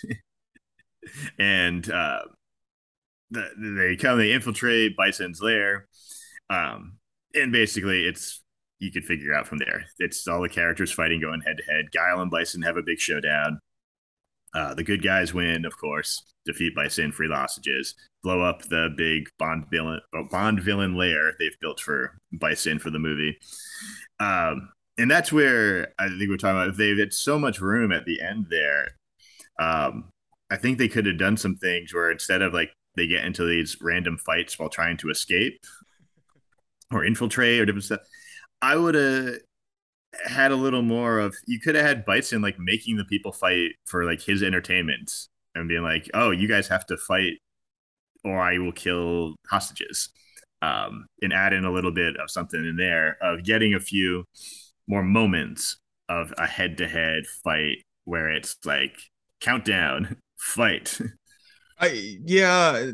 [LAUGHS] and uh, the, they come. They infiltrate Bison's lair, um, and basically, it's you can figure out from there. It's all the characters fighting, going head to head. Guile and Bison have a big showdown. Uh, the good guys win, of course. Defeat Bison, free hostages, blow up the big Bond villain Bond villain lair they've built for Bison for the movie. Um, and that's where I think we're talking about if they had so much room at the end there. Um, I think they could have done some things where instead of like they get into these random fights while trying to escape or infiltrate or different stuff, I would have had a little more of you could have had bites in like making the people fight for like his entertainment and being like, oh, you guys have to fight or I will kill hostages. Um, and add in a little bit of something in there of getting a few more moments of a head to head fight where it's like countdown, [LAUGHS] fight. I yeah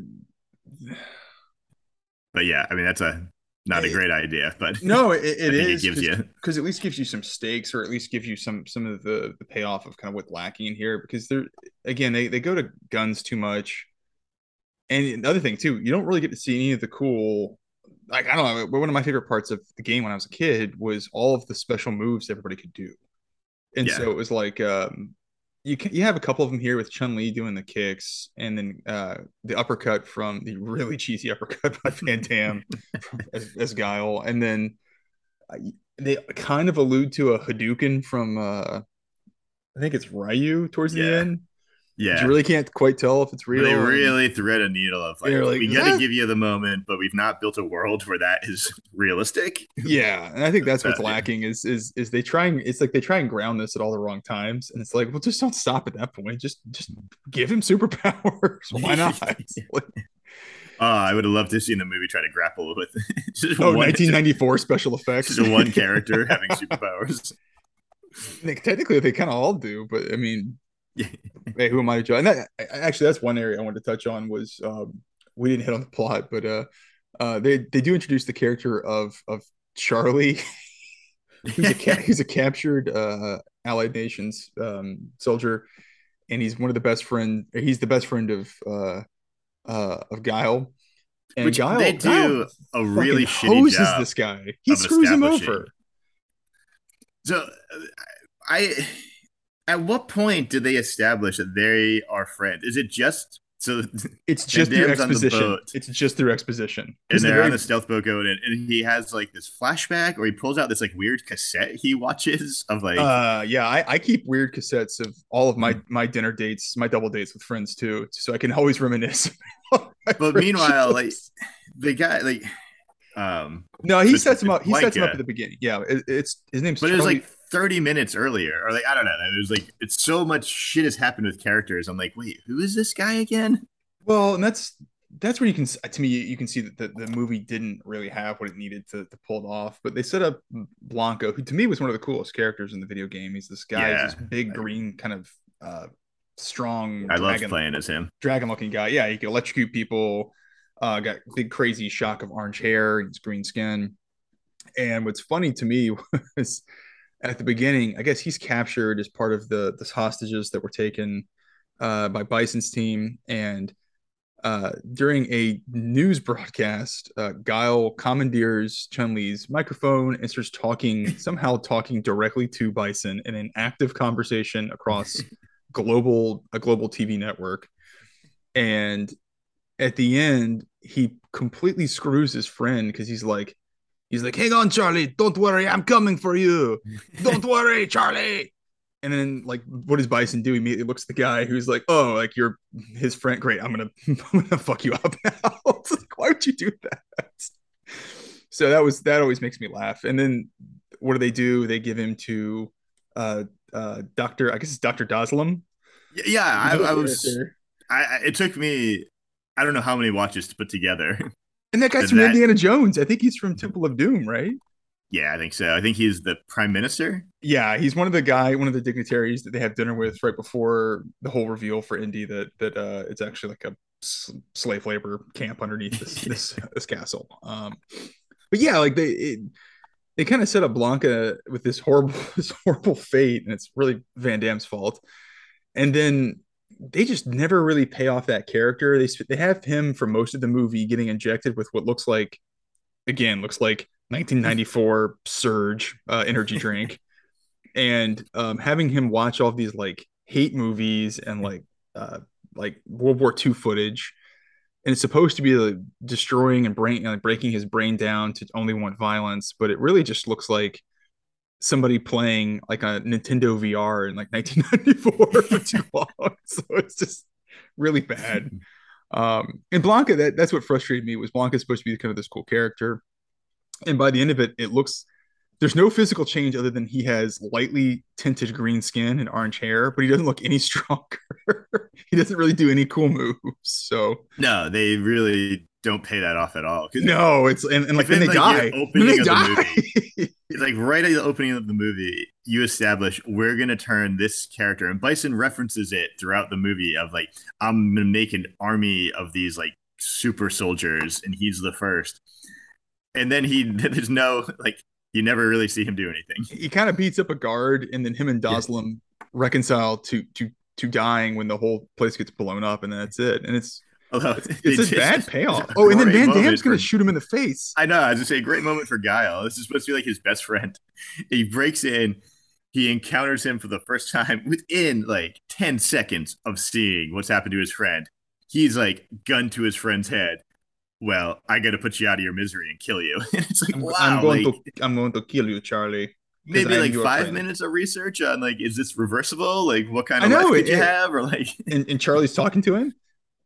But yeah, I mean that's a not a great idea, but no it, it [LAUGHS] is it gives you because at least gives you some stakes or at least gives you some some of the the payoff of kind of what's lacking in here because they're again they they go to guns too much and another thing too you don't really get to see any of the cool like I don't know but one of my favorite parts of the game when I was a kid was all of the special moves everybody could do and Yeah. so it was like um, you can, you have a couple of them here with Chun Li doing the kicks, and then uh, the uppercut from the really cheesy uppercut by Van Damme [LAUGHS] as, as Guile, and then uh, they kind of allude to a Hadouken from uh, I think it's Ryu towards the end. Yeah. You really can't quite tell if it's real. they and- really thread a needle of like, like, we got to that-" give you the moment, but we've not built a world where that is [LAUGHS] realistic. Yeah, and I think that's what's lacking is is is they try and it's like they try and ground this at all the wrong times, and it's like, well, just don't stop at that point. Just just give him [LAUGHS] superpowers. [LAUGHS] Why not? Like, Uh, I would have loved to see the movie try to grapple with just oh, one, 1994 special effects. just one character having superpowers. Like, technically, they kind of all do, but I mean. [LAUGHS] hey, who am I to judge? And that, actually, that's one area I wanted to touch on was um, we didn't hit on the plot, but uh, uh, they they do introduce the character of of Charlie, [LAUGHS] who's a ca- [LAUGHS] who's a captured uh, Allied nations um, soldier, and he's one of the best friend. He's the best friend of uh, uh, of Guile. And Which Guile, they Guile do a really shitty job. this guy. He screws him over. So, I at what point do they establish that they are friends? Is it just so? [LAUGHS] It's just through exposition. It's just through exposition. And This is the they're very- on the stealth boat going in, and he has like this flashback, or he pulls out this like weird cassette he watches of like uh yeah I, I keep weird cassettes of all of my my dinner dates my double dates with friends too so i can always reminisce But meanwhile, like the guy, like, um, no he sets him up he sets him up at the beginning yeah it, it's his name's but it was like 30 minutes earlier, or like, I don't know. It was like, it's so much shit has happened with characters. I'm like, wait, who is this guy again? well and that's that's where you can to me you can see that the, the movie didn't really have what it needed to, to pull it off but they set up Blanka who to me was one of the coolest characters in the video game he's this guy Yeah. he's this big green kind of uh strong I love playing as him. dragon looking guy. Yeah, he can electrocute people. Uh, got big crazy shock of orange hair, and his green skin. And what's funny to me [LAUGHS] was at the beginning, I guess he's captured as part of the the hostages that were taken uh, by Bison's team. And uh, during a news broadcast, uh, Guile commandeers Chun Li's microphone and starts talking, [LAUGHS] somehow talking directly to Bison in an active conversation across [LAUGHS] global a global TV network. And at the end, he completely screws his friend because he's like, he's like, "Hang on, Charlie, don't worry, I'm coming for you. [LAUGHS] Don't worry, Charlie." And then, like, what does Bison do? He immediately looks at the guy who's like, "Oh, like you're his friend. Great, I'm gonna, [LAUGHS] I'm gonna fuck you up now." [LAUGHS] Like, why would you do that? So that was that always makes me laugh. And then what do they do? They give him to uh uh Doctor, I guess it's Doctor Dhalsim. Yeah, I, I was. I, I- it took me. I don't know how many watches to put together. And that guy's from that- Indiana Jones. I think he's from Temple of Doom, right? yeah, I think so. I think he's the prime minister. Yeah, he's one of the guy, one of the dignitaries that they have dinner with right before the whole reveal for Indy that that uh it's actually like a slave labor camp underneath this [LAUGHS] this, this castle. Um, but yeah, like they it, they kind of set up Blanka with this horrible [LAUGHS] this horrible fate, and it's really Van Damme's fault. And then they just never really pay off that character. They they have him for most of the movie getting injected with what looks like, again, looks like 1994 Surge uh, energy [LAUGHS] drink, and um, having him watch all these like hate movies and like uh, like World War II footage, and it's supposed to be like, destroying and brain like breaking his brain down to only want violence, but it really just looks like somebody playing like a Nintendo VR in like [LAUGHS] 1994 for [LAUGHS] too long. [LAUGHS] So it's just really bad. Um, and Blanka, that, that's what frustrated me was Blanka's supposed to be kind of this cool character. And by the end of it, it looks there's no physical change other than he has lightly tinted green skin and orange hair, but he doesn't look any [LAUGHS] stronger. he doesn't really do any cool moves. So No, they really don't pay that off at all. no, it's and, and like then Even, they like, die. opening they of the die. [LAUGHS] It's like right at the opening of the movie, you establish we're gonna turn this character, and Bison references it throughout the movie of like I'm gonna make an army of these like super soldiers, and he's the first. And then he [LAUGHS] there's no like you never really see him do anything. he kind of beats up a guard, and then him and Yeah. Reconcile to to to dying when the whole place gets blown up, and then that's it. And it's [LAUGHS] Although it's, it's a bad payoff. [LAUGHS] Oh, and then Van Damme's gonna for- shoot him in the face. I know. I was gonna say great moment for Guile. This is supposed to be like his best friend. [LAUGHS] He breaks in. he encounters him for the first time within like 10 seconds of seeing what's happened to his friend. He's like gun to his friend's head. Well, I got to put you out of your misery and kill you. [LAUGHS] And it's like, I'm, wow, I'm going like, to I'm going to kill you, Charlie. maybe like five friend. minutes of research on like, is this reversible? Like, what kind of know, life could you it- have? [LAUGHS] Or like, And, and Charlie's talking to him,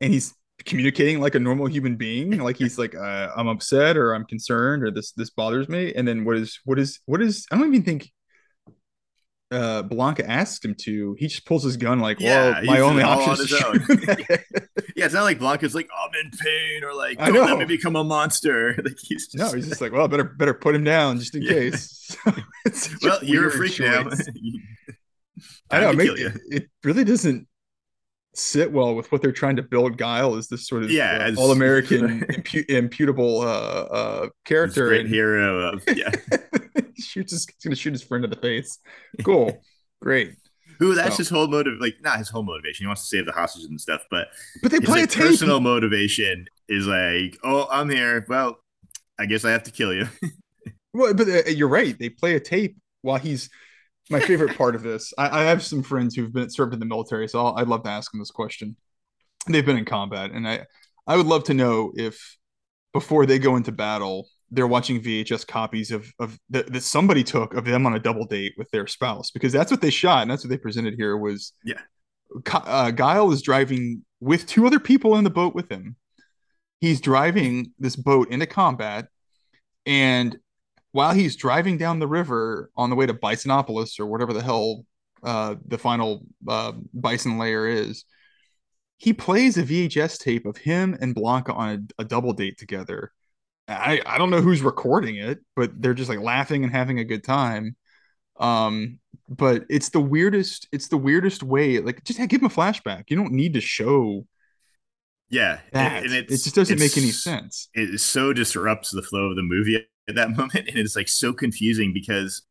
and he's communicating like a normal human being. Like he's like, uh, I'm upset, or I'm concerned, or this this bothers me. And then what is what is what is? I don't even think uh Blanka asks him to. He just pulls his gun, like, Yeah, well, my only option on is to [LAUGHS] yeah, it's not like Blanka's like, I'm in pain or like, I don't let know. me become a monster. [LAUGHS] Like, he's just, no, he's just like, well, better better put him down just in Yeah. case. [LAUGHS] Well, you're a freak now. I know. to It, kill make- you. it, it really doesn't sit well with what they're trying to build. Guile is this sort of Yeah, uh, all American [LAUGHS] impu- imputable uh, uh, character. great and hero of [LAUGHS] yeah. shoots his, he's gonna shoot his friend in the face. Cool, [LAUGHS] great. Who that's So- his whole motive, like not his whole motivation. He wants to save the hostages and stuff, but But they his play like, a tape. personal motivation is like, oh, I'm here. Well, I guess I have to kill you. Well, but uh, you're right. They play a tape while he's. My favorite part of this. I, I have some friends who've been served in the military, so I'll, I'd love to ask them this question. They've been in combat, and I I would love to know if before they go into battle, they're watching VHS copies of of that, that somebody took of them on a double date with their spouse, because that's what they shot and that's what they presented here. Was Yeah. Uh, Guile is driving with two other people in the boat with him. He's driving this boat into combat, and while he's driving down the river on the way to Bisonopolis or whatever the hell uh, the final uh, bison layer is, he plays a VHS tape of him and Blanka on a, a double date together. I, I don't know who's recording it, but they're just like laughing and having a good time. Um, but it's the weirdest, it's the weirdest way. Like, just give him a flashback. You don't need to show Yeah, that. and it just doesn't make any sense. It so disrupts the flow of the movie at that [LAUGHS] moment, and it's like so confusing because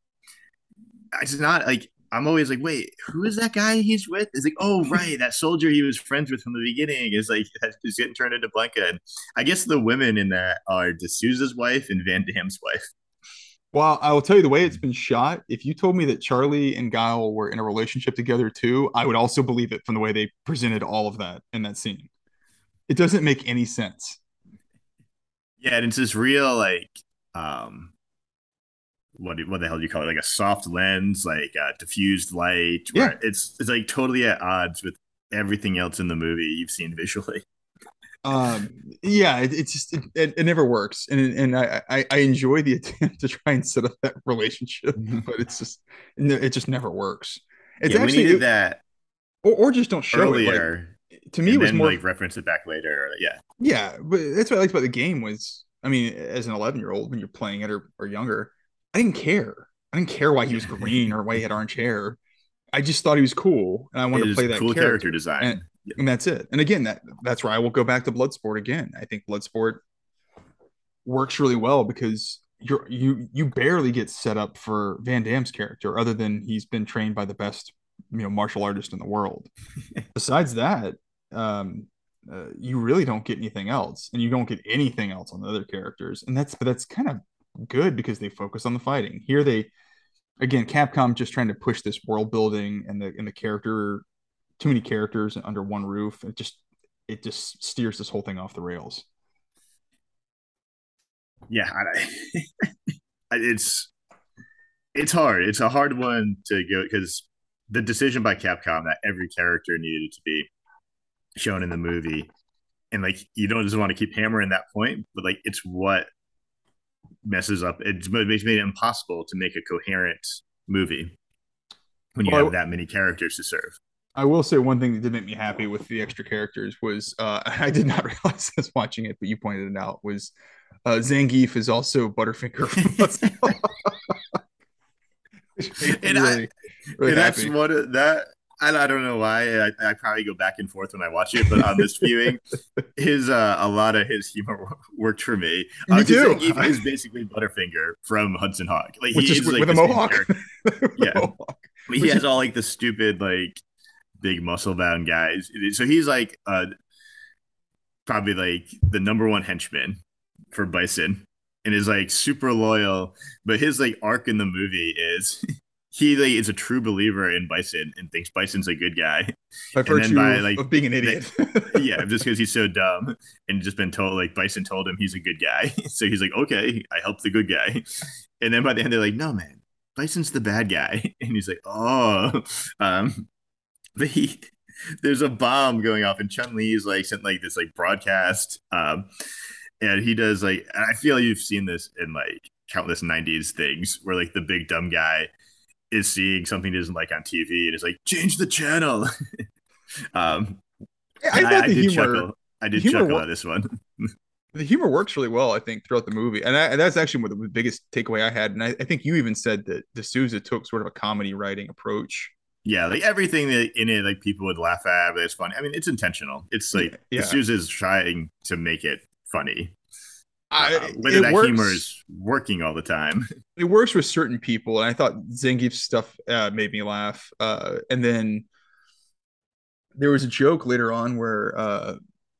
it's not like I'm always like, wait, who is that guy he's with? It's like, oh [LAUGHS] right, that soldier he was friends with from the beginning is like [LAUGHS] is getting turned into Blanka, and I guess the women in that are D'Souza's wife and Van Damme's wife. Well, I will tell you the way it's mm. been shot. If you told me that Charlie and Guile were in a relationship together too, I would also believe it from the way they presented all of that in that scene. It doesn't make any sense. Yeah, and it's this real like um what do- what the hell do you call it? Like a soft lens, like uh, diffused light. Yeah. it's it's like totally at odds with everything else in the movie you've seen visually. [LAUGHS] Um, yeah, it, it's just it, it, it never works, and and I, I I enjoy the [LAUGHS] attempt to try and set up that relationship, but it's just it just never works. It's yeah, actually needed that or, or just don't show it. Like, to me, it was then more like reference it back later. Yeah, Yeah, but that's what I liked about the game was, I mean, as an 11 year old when you're playing it or, or younger, I didn't care. I didn't care why he was green or why he had orange hair. I just thought he was cool, and I wanted to play that cool character. character design. And, and that's it. And again, that that's where I will go back to Bloodsport again. I think Bloodsport works really well because you're you you barely get set up for Van Damme's character, other than he's been trained by the best you know martial artist in the world. [LAUGHS] Besides that, um, uh, you really don't get anything else, and you don't get anything else on the other characters, and that's but that's kind of good because they focus on the fighting. Here they again Capcom just trying to push this world building and the and the character too many characters under one roof. It just it just steers this whole thing off the rails. yeah, [LAUGHS] it's it's hard. It's a hard one to go because the decision by Capcom that every character needed to be shown in the movie, and like you don't just want to keep hammering that point, but like it's what messes up. It makes made it impossible to make a coherent movie when you Well, have that many characters to serve. I will say one thing that did make me happy with the extra characters was uh, [LAUGHS] I did not [LAUGHS] realize this watching it, but you pointed it out was uh, Zangief is also Butterfinger. from Bloodsport. Which And I- really, really and that's happy. what that I, I don't know why I, I probably go back and forth when I watch it, but on this viewing, [LAUGHS] his uh, a lot of his humor worked for me. Uh, 'cause too. Is [LAUGHS] basically Butterfinger from Hudson Hawk, like Which he is is with- like with a mohawk. [LAUGHS] Yeah. mohawk. He has all like the stupid like big muscle bound guys. So he's like uh probably like the number one henchman for Bison and is like super loyal. But his like arc in the movie is he like is a true believer in Bison and thinks Bison's a good guy. By And virtue by, of, like, of being an idiot. [LAUGHS] yeah, [LAUGHS] just because he's so dumb and just been told like Bison told him he's a good guy. [LAUGHS] So he's like, okay, I helped the good guy. And then by the end they're like, no man, Bison's the bad guy. And he's like, oh, um, but he there's a bomb going off and Chun Li is like sent like this like broadcast. Um, and he does like and I feel you've seen this in like countless 90s things where like the big dumb guy is seeing something he doesn't like on TV and is like, change the channel. [LAUGHS] um I I the did humor chuckle. I did chuckle wa- at this one. [LAUGHS] the humor works really well, I think, throughout the movie, and, I, and that's actually one of the biggest takeaway I had. And I, I think you even said that D'Souza took sort of a comedy writing approach. Yeah, like everything that in it, like people would laugh at, but it's funny. I mean, it's intentional. It's like Yeah. yeah. is trying to make it funny. I, Uh, whether that works, humor is working all the time. [LAUGHS] it works with certain people, and I thought Zangief's stuff uh, made me laugh. Uh, and then there was a joke later on where uh,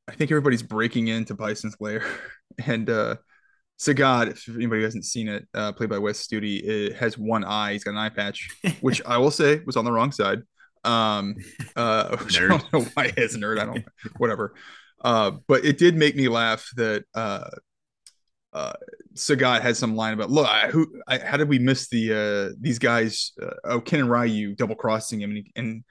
I think everybody's breaking into Bison's lair, [LAUGHS] and uh, Sagat, if anybody hasn't seen it, uh, played by Wes Studi, it has one eye. He's got an eye patch, [LAUGHS] which I will say was on the wrong side. Um, uh, which I don't know why he is a nerd. I don't, whatever. Uh, but it did make me laugh that uh, uh, Sagat had some line about, look, I, who, I, how did we miss the uh, these guys? Uh, oh, Ken and Ryu double crossing him, and, he, and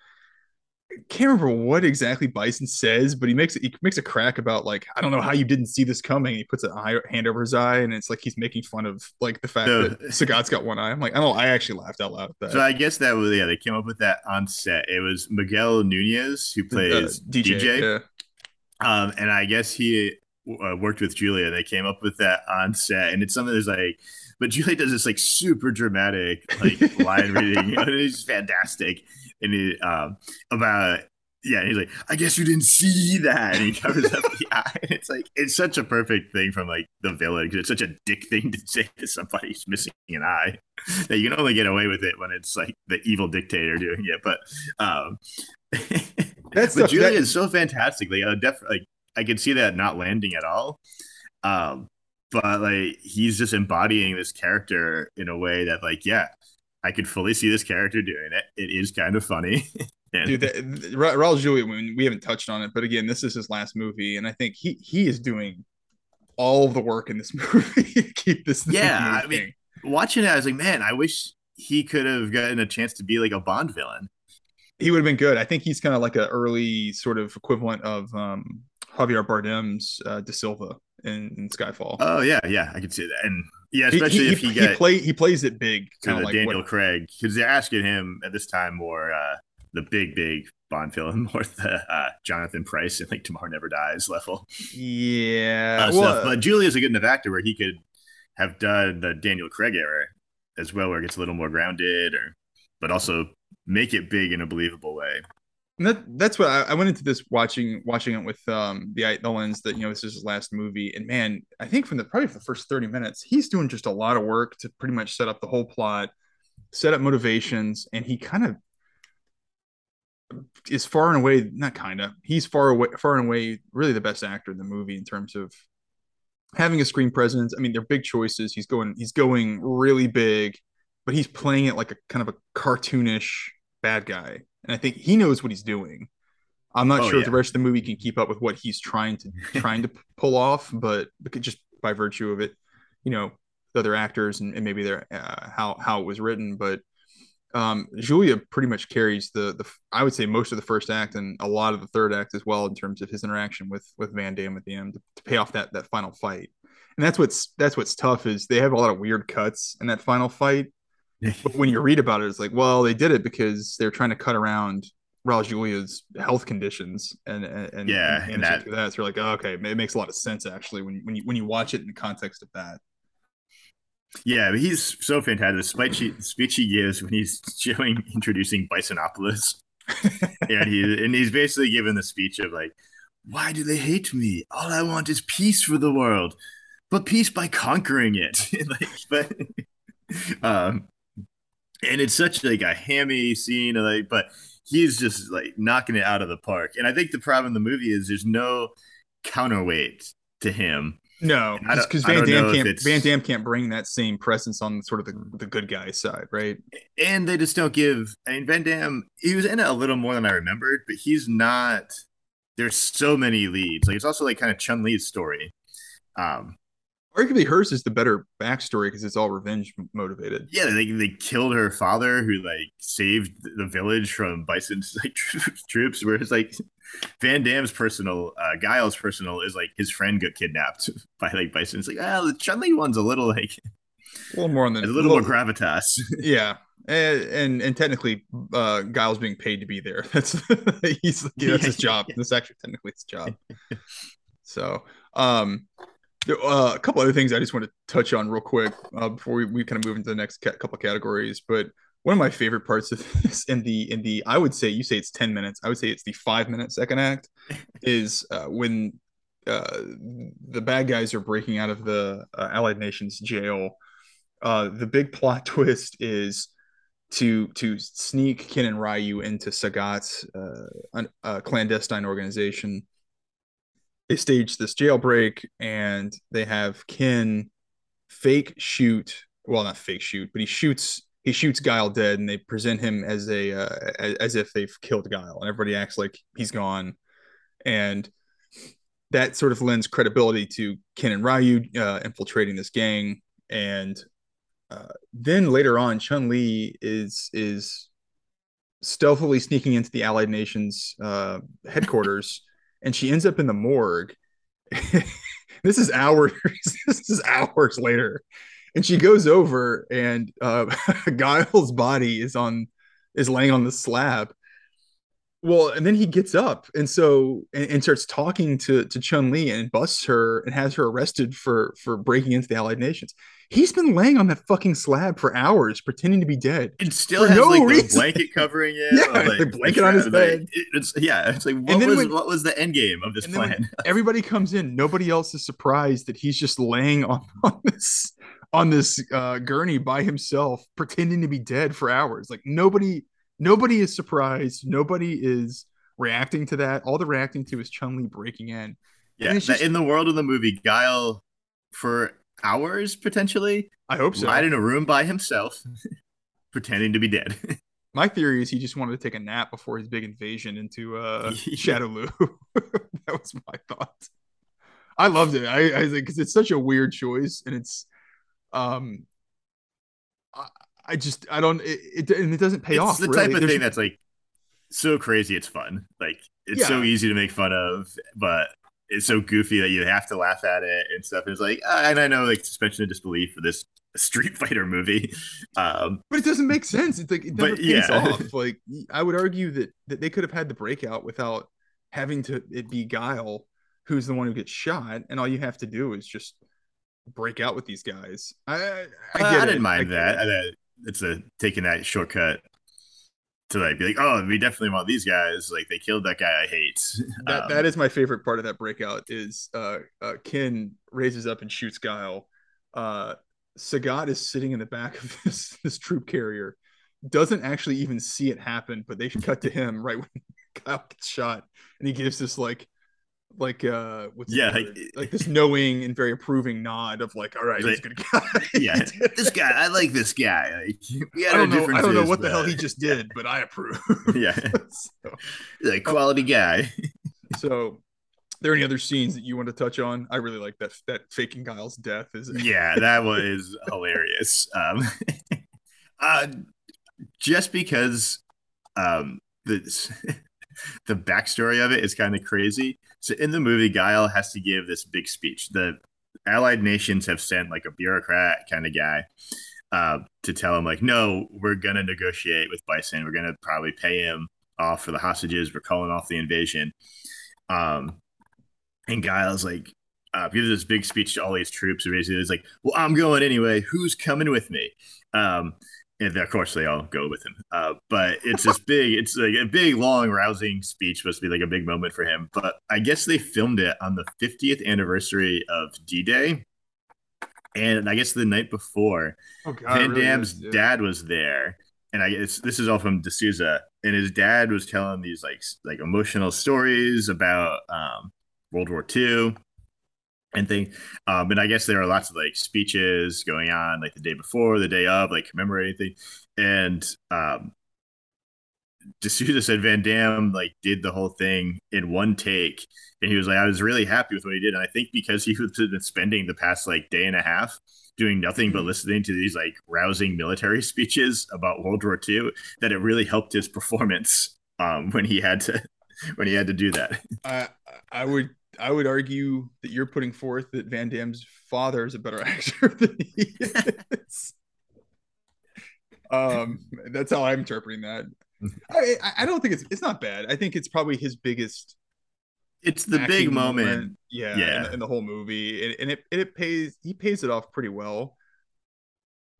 I can't remember what exactly Bison says, but he makes it he makes a crack about like I don't know how you didn't see this coming. He puts a eye, hand over his eye, and it's like he's making fun of like the fact So- that Sagat's got one eye. I'm like, I don't. know, I actually laughed out loud at that. So I guess that was yeah, they came up with that on set. It was Miguel Nunez who Uh, plays DJ, yeah. um, and I guess he uh, worked with Julia. They came up with that on set, and it's something that's like, but Julia does this like super dramatic like [LAUGHS] line reading. You [LAUGHS] and It's fantastic, and it um about. Yeah, and he's like, I guess you didn't see that. And he covers up the [LAUGHS] eye. And it's like, it's such a perfect thing from like the villain because it's such a dick thing to say to somebody who's missing an eye that you can only get away with it when it's like the evil dictator doing it. But um, That's but stuff- Julia that- is so fantastic. Like, uh, def- like I can see that not landing at all. Um, but like he's just embodying this character in a way that, like, yeah, I could fully see this character doing it. It is kind of funny. [LAUGHS] and, Dude, that, Ra- Raul Julia, we, we haven't touched on it, but again, this is his last movie, and I think he he is doing all the work in this [LAUGHS] movie to keep this. Yeah, I mean, watching it, I was like, man, I wish he could have gotten a chance to be like a Bond villain. he would have been good. I think he's kind of like an early sort of equivalent of um, Javier Bardem's uh, De Silva in, in Skyfall. Oh yeah, yeah, I can see that. And yeah, especially he, if he, he, play he plays it big, to kind the of like Daniel what, Craig because they're asking him at this time more uh, the big, big Bond villain, [LAUGHS] more the uh, Jonathan Pryce and like Tomorrow Never Dies level yeah. uh, well. But Julia's a good enough actor where he could have done the Daniel Craig era as well, where it gets a little more grounded, or but also make it big in a believable way. And that that's what I, I went into this watching watching it with um the the lens that you know this is his last movie. And man I think from the probably for the first 30 minutes he's doing just a lot of work to pretty much set up the whole plot set up motivations and he kind of is far and away not kind of he's far away far and away really the best actor in the movie in terms of having a screen presence. I mean they're big choices. He's going he's going really big but he's playing it like a kind of a cartoonish bad guy and I think he knows what he's doing. I'm not Oh, sure if the rest of the movie can keep up with what he's trying to [LAUGHS] trying to pull off, but just by virtue of it, you know, the other actors and, and maybe their uh, how how it was written, but um, Julia pretty much carries the the I would say most of the first act and a lot of the third act as well in terms of his interaction with with Van Damme at the end to, to pay off that that final fight. And that's what's that's what's tough is they have a lot of weird cuts in that final fight when you read about it, it's like, well, they did it because they're trying to cut around Raul Julia's health conditions and and, Yeah, and, and that that. So you're like, oh, okay, it makes a lot of sense actually when you, when you when you watch it in the context of that. Yeah, but he's so fantastic. The speech he, speech he gives when he's [LAUGHS] showing introducing Bisonopolis, [LAUGHS] and he and he's basically giving the speech of like, "Why do they hate me? All I want is peace for the world, but peace by conquering it." [LAUGHS] like, but um, and it's such like a hammy scene, like, but he's just like knocking it out of the park. And I think the problem in the movie is there's no counterweight to him No, because Van don't know Damme if can't Van Damme can't bring that same presence on sort of the, the good guy side, right? and they just don't give. I mean, Van Damme, he was in it a little more than I remembered, but he's not. There's so many leads. Like it's also like kind of Chun Li's story. Um, Arguably, hers is the better backstory because it's all revenge motivated. yeah, they they killed her father, who like saved the village from Bison's [LAUGHS] like troops. Whereas like Van Damme's personal, uh, Guile's personal is like his friend got kidnapped [LAUGHS] by like Bison. It's like, ah, the Chun Li one's a little like A little more on the [LAUGHS] a little more gravitas. yeah, and, and and technically, uh, Guile's being paid to be there. That's he's yeah, that's his job. That's actually technically his job. So, um, uh, a couple other things I just want to touch on real quick uh, before we, we kind of move into the next ca- couple categories. But one of my favorite parts of [LAUGHS] this in the in the I would say you say it's ten minutes. I would say it's the five minute second act [LAUGHS] is uh, when uh, the bad guys are breaking out of the uh, Allied nations jail. Uh, the big plot [LAUGHS] twist is to to sneak Ken and Ryu into Sagat's uh, uh, clandestine organization. They stage this jailbreak and they have Ken fake shoot. Well, not fake shoot, but he shoots he shoots Guile dead, and they present him as a uh, as, as if they've killed Guile, and everybody acts like he's gone, and that sort of lends credibility to Ken and Ryu uh, infiltrating this gang, and uh, then later on, Chun Li is is stealthily sneaking into the Allied nations uh, headquarters, [LAUGHS] and she ends up in the morgue. [LAUGHS] this is hours. [LAUGHS] this is hours later, and she goes over, and uh, [LAUGHS] Guile's body is on is laying on the slab. Well, and then he gets up and so and, and starts talking to to Chun Li and busts her and has her arrested for for breaking into the Allied nations. He's been laying on that fucking slab for hours, pretending to be dead. and still has no like reason. the blanket covering it. [LAUGHS] Yeah, or, the blanket on his like, bed. It's yeah. It's like what was when- what was the end game of this And then when plan? [LAUGHS] everybody comes in, nobody else is surprised that he's just laying on, [LAUGHS] on this on this uh, gurney by himself, pretending to be dead for hours. Like nobody, nobody is surprised. Nobody is reacting to that. All they're reacting to is Chun Li breaking in. Yeah, And it's that just- in the world of the movie, Guile for hours potentially I hope so. lied in a room by himself, [LAUGHS] pretending to be dead. [LAUGHS] My theory is he just wanted to take a nap before his big invasion into uh, [LAUGHS] Shadaloo. that was my thought. I loved it. I, I because it's such a weird choice, and it's, um, I, I just I don't it, it and it doesn't pay off. it's off. the really. type of There's- thing that's like so crazy. It's fun. Like it's so easy to make fun of, but it's so goofy that you have to laugh at it and stuff. It's like, uh, and I know like suspension of disbelief for this [LAUGHS] Street Fighter movie. Um, but it doesn't make sense. It's like it never But, pays yeah. off. [LAUGHS] Like I would argue that that they could have had the breakout without having to it be Guile who's the one who gets shot, and all you have to do is just break out with these guys. I I, I I, get it. didn't mind get that. it. It's a taking that shortcut to like be like, oh, we definitely want these guys. Like they killed that guy I hate. That Um, that is my favorite part of that breakout is uh, uh Ken raises up and shoots Guile. Uh Sagat is sitting in the back of [LAUGHS] this this troop carrier, doesn't actually even see it happen, but they cut to him right when [LAUGHS] Guile gets shot, and he gives this like like uh what's Yeah, like- like this knowing and very approving nod of like, all right, he's a Like- good guy. yeah, [LAUGHS] this guy. I like this guy. Like, [LAUGHS] I don't know. I don't know what the hell he just [LAUGHS] did, but I approve. Yeah, so, like quality guy. so, are there any other scenes that you want to touch on? I really like that that faking Guile's death is yeah, that was hilarious. Um, uh, just because um, the the backstory of it is kind of crazy. So in the movie, Guile has to give this big speech. The Allied nations have sent like a bureaucrat kind of guy uh, to tell him like, no, we're gonna negotiate with Bison. We're gonna probably pay him off for the hostages. We're calling off the invasion. Um, and Guile's like, uh, gives this big speech to all these troops. And basically, it's like, well, I'm going anyway. Who's coming with me? Um, and of course, they all go with him. Uh, but it's this [LAUGHS] big, it's like a big, long, rousing speech, supposed to be like a big moment for him. But I guess they filmed it on the 50th anniversary of D Day. And I guess the night before, Oh God, Van it really is, yeah. dad was there, and I guess this is all from D'Souza, and his dad was telling these like like emotional stories about um, World War II, and thing. Um, and I guess there are lots of like speeches going on like the day before, the day of, like commemorating thing. And um, D'Souza said Van Damme like did the whole thing in one take, and he was like, I was really happy with what he did, and I think because he [LAUGHS] was been spending the past like day and a half doing nothing but listening to these like rousing military [LAUGHS] speeches about World War II, that it really helped his performance um, when he had to [LAUGHS] when he had to do that. I I would I would argue that you're putting forth that Van Damme's father is a better [LAUGHS] actor than he is. um, that's how I'm interpreting that. I, I don't think it's it's not bad. I think it's probably his biggest. It's the big moment. moment. Yeah, yeah. In, in, the whole movie, and, and it and it pays he pays it off pretty well.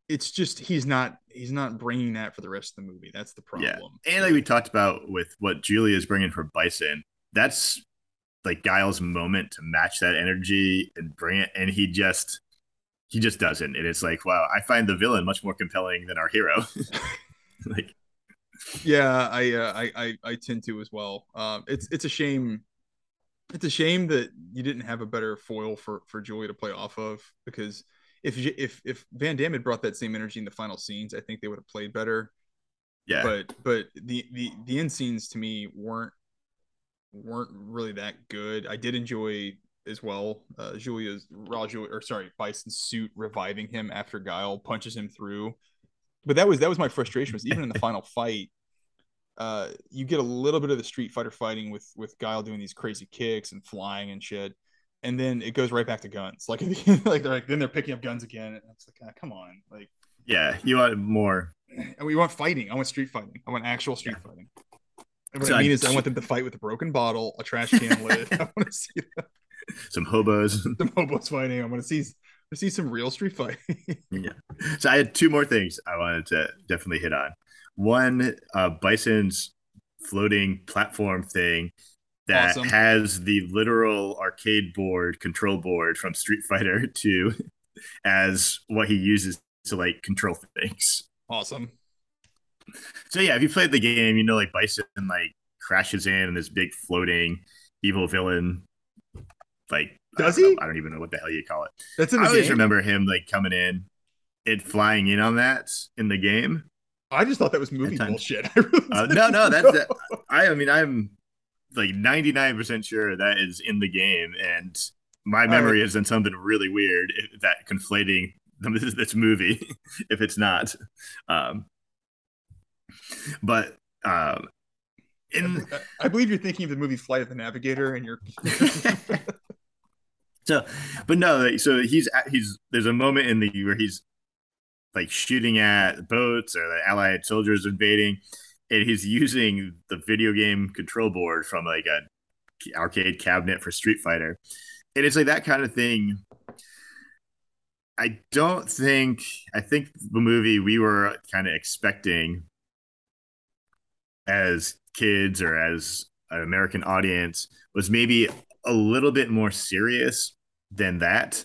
It's just he's not he's not bringing that for the rest of the movie. That's the problem. Yeah. And like we talked about with what Julia is bringing for Bison, that's like Guile's moment to match that energy and bring it, and he just he just doesn't. And it's like, wow, I find the villain much more compelling than our hero. [LAUGHS] like yeah, I, uh, I, I I tend to as well. Um, it's it's a shame. It's a shame that you didn't have a better foil for for Julia to play off of because if if if Van Damme had brought that same energy in the final scenes, I think they would have played better. Yeah. But but the the the end scenes to me weren't weren't really that good. I did enjoy as well. Uh, Julia's Raul Julia, or sorry, Bison's suit reviving him after Guile punches him through but that was that was my frustration was even in the final fight uh you get a little bit of the street fighter fighting with with guile doing these crazy kicks and flying and shit and then it goes right back to guns like [LAUGHS] like they're like then they're picking up guns again and it's like ah, come on like yeah you want more and we want fighting i want street fighting i want actual street yeah. fighting what so I mean I, is I want them to fight with a broken bottle, a trash can lid. [LAUGHS] I want to see that. some hobos, [LAUGHS] some hobos fighting. I want to see to see some real street fighting. [LAUGHS] yeah. So I had two more things I wanted to definitely hit on. One, uh, Bison's floating platform thing that awesome. has the literal arcade board control board from Street Fighter 2 as what he uses to like control things. Awesome. So yeah, if you played the game, you know like Bison like crashes in and this big floating evil villain like does I he? Know, I don't even know what the hell you call it. That's in I always game? remember him like coming in and flying in on that in the game. I just thought that was movie bullshit. [LAUGHS] Really uh, no, no, that's that. I, I mean, I'm like 99% sure that is in the game, and my memory has done something really weird that conflating [LAUGHS] this, this movie [LAUGHS] if it's not. Um, but um, in, I believe you're thinking of the movie Flight of the Navigator, and you're [LAUGHS] So, but no, so he's he's there's a moment in the where he's like shooting at boats or the allied soldiers invading, and he's using the video game control board from like a arcade cabinet for Street Fighter, and it's like that kind of thing. I don't think I think the movie we were kind of expecting as kids or as an American audience was maybe a little bit more serious than that.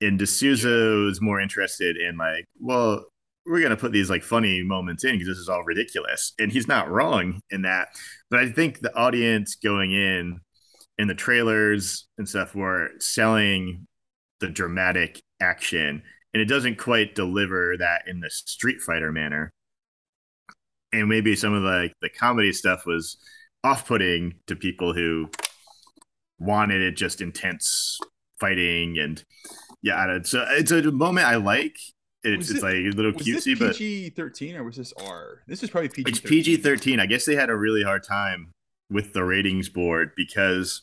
And D'Souza was more interested in like, well, we're gonna put these like funny moments in because this is all ridiculous, and he's not wrong in that. But I think the audience going in in the trailers and stuff were selling the dramatic action, and it doesn't quite deliver that in the Street Fighter manner. And maybe some of the like, the comedy stuff was off-putting to people who wanted it just intense fighting and yeah, it's a, it's a moment I like. It's, it's like a little cutesy, but PG thirteen or was this R? This is probably PG. It's PG thirteen. I guess they had a really hard time with the ratings board because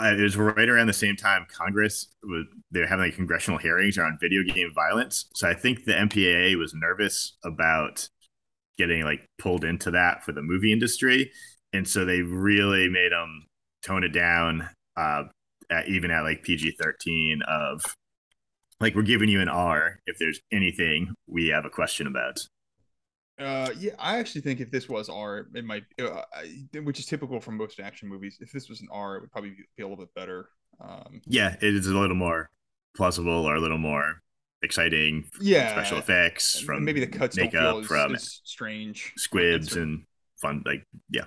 it was right around the same time Congress was they're having like congressional hearings around video game violence. So I think the MPAA was nervous about getting like pulled into that for the movie industry, and so they really made them tone it down uh, at, even at like PG 13 of like we're giving you an R if there's anything we have a question about. Uh, yeah, I actually think if this was R, it might, uh, which is typical for most action movies. If this was an R, it would probably be a little bit better. Um, yeah, it is a little more plausible or a little more exciting. Yeah, special effects from maybe the cuts makeup as, from as strange squibs and fun. Like yeah,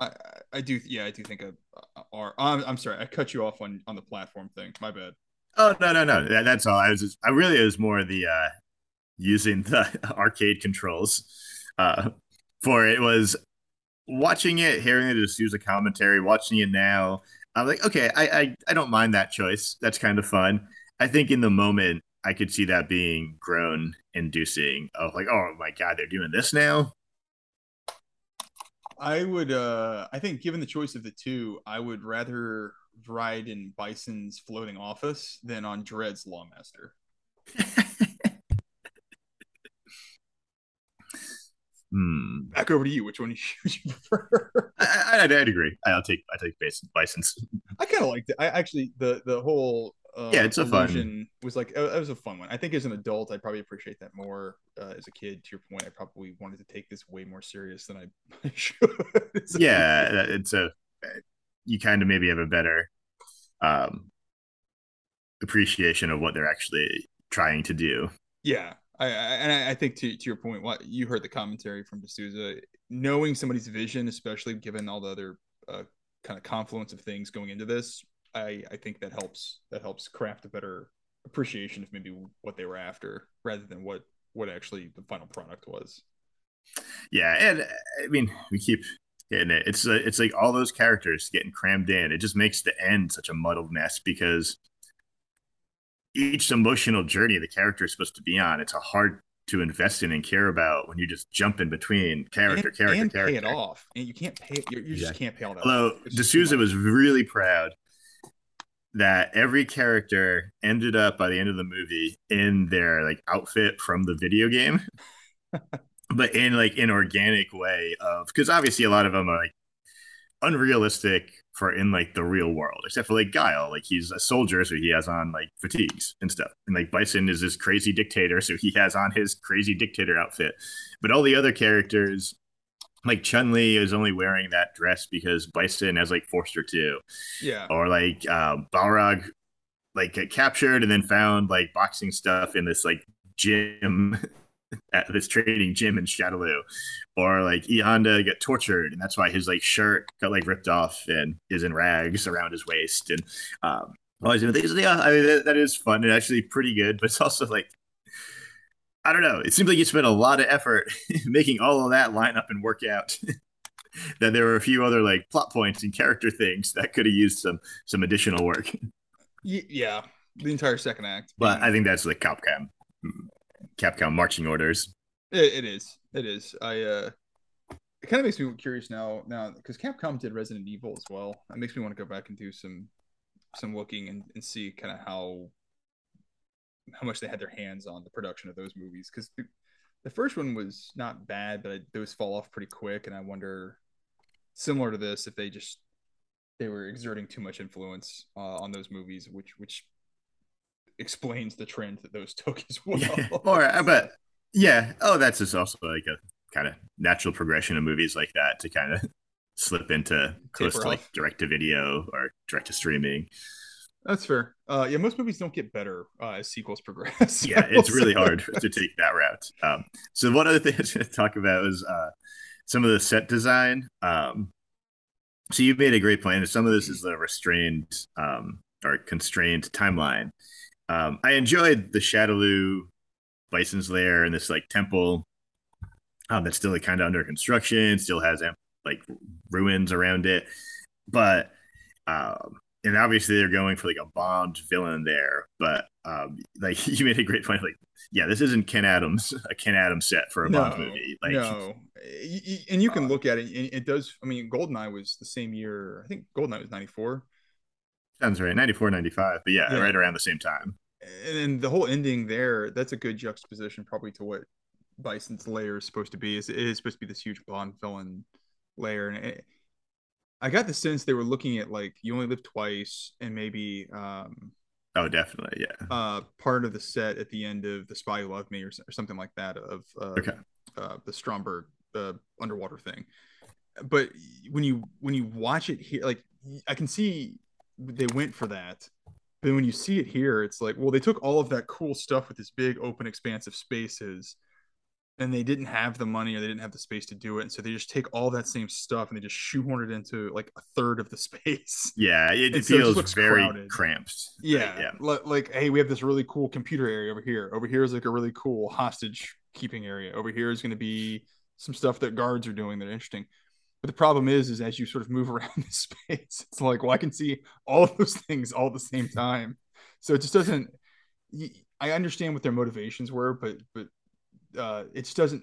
I, I do, yeah, I do think a, a I'm, I'm sorry, I cut you off on on the platform thing. My bad. Oh no no no, that, that's all. I was just, I really it was more the uh using the [LAUGHS] arcade controls uh for it was watching it, hearing it just use a commentary, watching it now. I'm like, okay, I, I I don't mind that choice. That's kind of fun. I think in the moment I could see that being groan inducing of like, oh my god, they're doing this now. I would uh I think given the choice of the two, I would rather ride in Bison's floating office than on Dredd's Lawmaster. [LAUGHS] hmm. Back over to you. Which one [LAUGHS] would you prefer? I, I, I'd agree. I'll take I take Bison, Bison's. [LAUGHS] I kind of liked it. I actually the the whole uh, Yeah, it's a fun- was like it was a fun one. I think as an adult, I'd probably appreciate that more. Uh, as a kid, to your point, I probably wanted to take this way more serious than I [LAUGHS] should. So- yeah, it's a you kind of maybe have a better um appreciation of what they're actually trying to do. Yeah, I, and I, think to to your point, what you heard the commentary from D'Souza, knowing somebody's vision, especially given all the other uh, kind of confluence of things going into this, I I think that helps that helps craft a better appreciation of maybe what they were after rather than what what actually the final product was. Yeah, and I mean, we keep getting it. It's it's like all those characters getting crammed in. It just makes the end such a muddled mess because each emotional journey the character is supposed to be on, it's a hard to invest in and care about when you just jump in between character, and, character, and character. pay it off, and you can't pay it. You, you just can't pay. Although off. It's D'Souza was really proud that every character ended up by the end of the movie in their like outfit from the video game, [LAUGHS] but in like an organic way of because obviously a lot of them are like unrealistic for in like the real world, except for like Guile, like he's a soldier, so he has on like fatigues and stuff, and like Bison is this crazy dictator, so he has on his crazy dictator outfit, but all the other characters. Like Chun Li is only wearing that dress because Bison has like forced her to yeah. or like uh, Balrog like get captured and then found like boxing stuff in this like gym [LAUGHS] at this trading gym in Shadaloo or like E Honda get tortured and that's why his like shirt got like ripped off and is in rags around his waist and um all these things yeah I mean that, that is fun and actually pretty good but it's also like I don't know it seems like you spent a lot of effort [LAUGHS] making all of that line up and work out [LAUGHS] that there were a few other like plot points and character things that could have used some some additional work. Yeah. The entire second act. But I think that's like Capcom, Capcom marching orders. It, it is. It is. I uh it kind of makes me curious now now because Capcom did Resident Evil as well. It makes me want to go back and do some some looking and, and see kind of how how much they had their hands on the production of those movies because the, the first one was not bad, but those fall off pretty quick, and I wonder similar to this if they just they were exerting too much influence uh, on those movies, which which explains the trend that those took as well. Yeah. or but yeah, oh, that's just also like a kind of natural progression of movies like that to kind of [LAUGHS] slip into close Taper to like direct to video or direct to streaming. That's fair. Uh, yeah, most movies don't get better uh, as sequels progress. [LAUGHS] Yeah, it's really hard [LAUGHS] to take that route. Um, so one other thing I was going to talk about was uh, some of the set design. Um, so you made a great point. and Some of this is the restrained um, or constrained timeline. Um, I enjoyed the Shadaloo Bison's Lair and this like temple um, that's still like, kind of under construction, still has like ruins around it, but um, and obviously they're going for like a Bond villain there, but um, like [LAUGHS] you made a great point, like yeah, this isn't Ken Adams, [LAUGHS] a Ken Adams set for a Bond movie, like no, and you can Uh, look at it. And it does. I mean, Goldeneye was the same year. I think Goldeneye was ninety four, sounds right, 94, 95, but yeah, Yeah. right around the same time. And then the whole ending there. That's a good juxtaposition, probably to what Bison's layer is supposed to be. Is it is supposed to be this huge Bond villain layer, and it, I got the sense they were looking at like you only live twice, and maybe um, Oh, definitely, yeah. uh, part of the set at the end of The Spy Who Loved Me or, or something like that of uh, Okay. uh, the Stromberg uh, underwater thing. But when you when you watch it here, like I can see they went for that. But when you see it here, it's like, well, they took all of that cool stuff with this big open expansive spaces, and they didn't have the money or they didn't have the space to do it, and so they just take all that same stuff and they just shoehorn it into like a third of the [LAUGHS] space. Yeah, it, And so it feels looks very crowded. cramped. Yeah, yeah. li- Like, hey, we have this really cool computer area over here. Over here is like a really cool hostage keeping area. Over here is going to be some stuff that guards are doing that are interesting. But the problem is, is as you sort of move around [LAUGHS] the space, it's like, well, I can see all of those things all at the same time. So it just doesn't. I understand what their motivations were, but but uh, it just doesn't.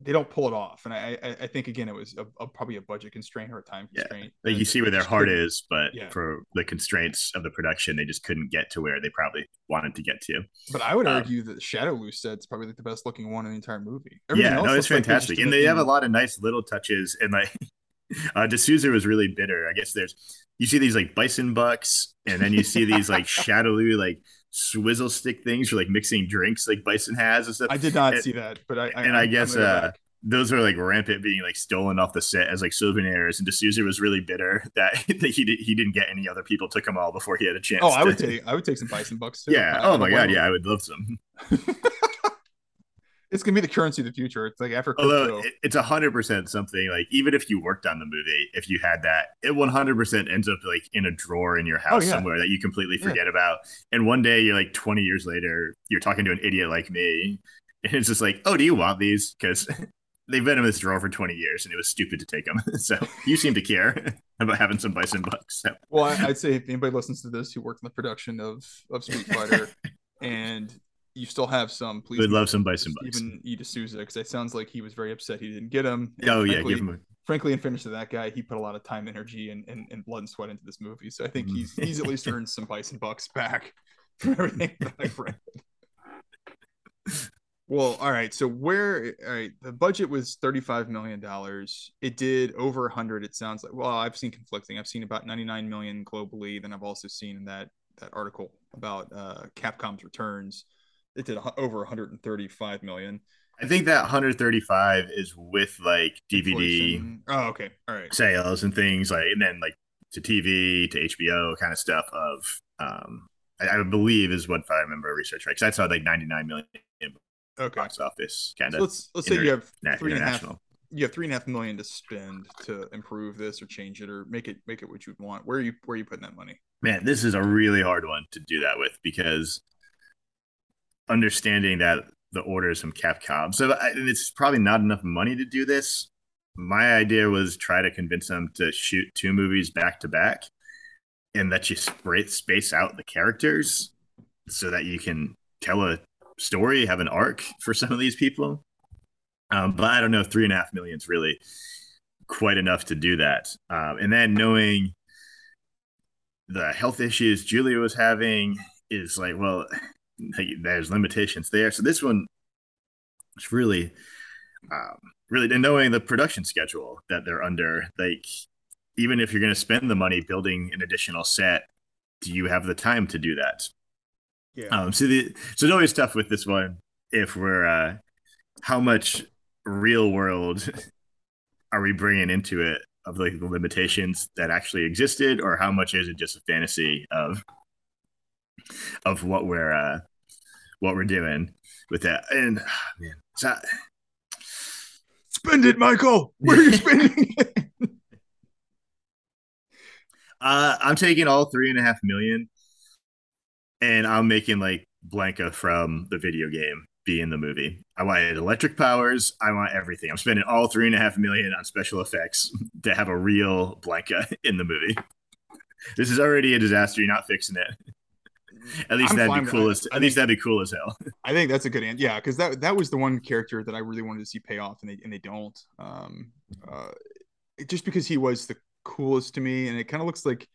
They don't pull it off, and I I, I think again it was a, a, probably a budget constraint or a time Yeah. constraint. Like you see where their heart is, but Yeah. for the constraints of the production, they just couldn't get to where they probably wanted to get to. But I would Um, argue that Shadaloo's set's probably like the best looking one in the entire movie. yeah, Everything no, it's looks like fantastic, and they have a lot of nice little touches. And like, [LAUGHS] uh, D'Souza was really bitter. I guess there's you see these like bison bucks, and then you see these like [LAUGHS] shadowy like swizzle stick things for like mixing drinks, like bison has and stuff. I did not and- see that, but I, I and I I'm guess uh, those are like rampant being like stolen off the set as like souvenirs. And D'Souza was really bitter [LAUGHS] that, that he did, he didn't get any other people took them all before he had a chance. Oh, I would take I would take some bison bucks too. Yeah. I- I Oh my god. Yeah, I would love some. [LAUGHS] It's gonna be the currency of the future. It's like after Although crypto. it's a hundred percent something like even if you worked on the movie, if you had that, it one hundred percent ends up like in a drawer in your house Oh, yeah. somewhere that you completely Yeah. forget about. And one day you're like twenty years later, you're talking to an idiot like me, and it's just like, oh, do you want these? Because [LAUGHS] they've been in this drawer for twenty years, and it was stupid to take them. [LAUGHS] so you seem to care [LAUGHS] about having some bison bucks. So, Well, I'd say if anybody listens to this who worked in the production of of Street Fighter, and you still have some, please would love some bison bucks. Steven E. D'Souza because it sounds like he was very upset he didn't get him. And Oh yeah, frankly, give him. A, frankly, in fairness to that guy, he put a lot of time, energy, and, and, and blood and sweat into this movie. So I think he's he's at least earned some bison bucks back [LAUGHS] from everything that I've read. Well, all right. So where all right, the budget was $35 million. It did over 100, it sounds like. Well, I've seen conflicting. I've seen about 99 million globally. Then I've also seen that that article about uh Capcom's returns. It did over 135 million. I think that 135 is with like DVD Inflation. Oh, okay. All right. sales and things like, and then like to TV to HBO kind of stuff of, um, I, I believe is what if I remember research right. Because I saw like 99 million Okay. box office kind So of let's let's say you have three and a half you have three and a half million to spend to improve this or change it or make it make it what you'd want. Where are you where are you putting that money? Man, this is a really hard one to do that with because understanding that the order is from Capcom, so and it's probably not enough money to do this. My idea was try to convince them to shoot two movies back to back, and that you space out the characters so that you can tell a story, have an arc for some of these people. Um, but I don't know, three and a half million is really quite enough to do that. Um, and then knowing the health issues Julia was having is like, well, there's limitations there. So this one is really, um, really, and knowing the production schedule that they're under, like, even if you're going to spend the money building an additional set, do you have the time to do that? Yeah. Um, so the so it's always tough with this one if we're uh, how much real world [LAUGHS] are we bringing into it of like the limitations that actually existed, or how much is it just a fantasy of of what we're uh, what we're doing with that? And ah, man, so Spend it, Michael. Where are you [LAUGHS] spending it? Uh, I'm taking all three and a half million, and I'm making like Blanka from the video game be in the movie. I want electric powers. I want everything. I'm spending all three and a half million on special effects to have a real Blanka in the movie. This is already a disaster. You're not fixing it. At least I'm that'd be cool. As, at least that'd be cool as hell. [LAUGHS] I think that's a good answer. Yeah, because that that was the one character that I really wanted to see pay off, and they and they don't. Um, uh, just because he was the coolest to me, and it kind of looks like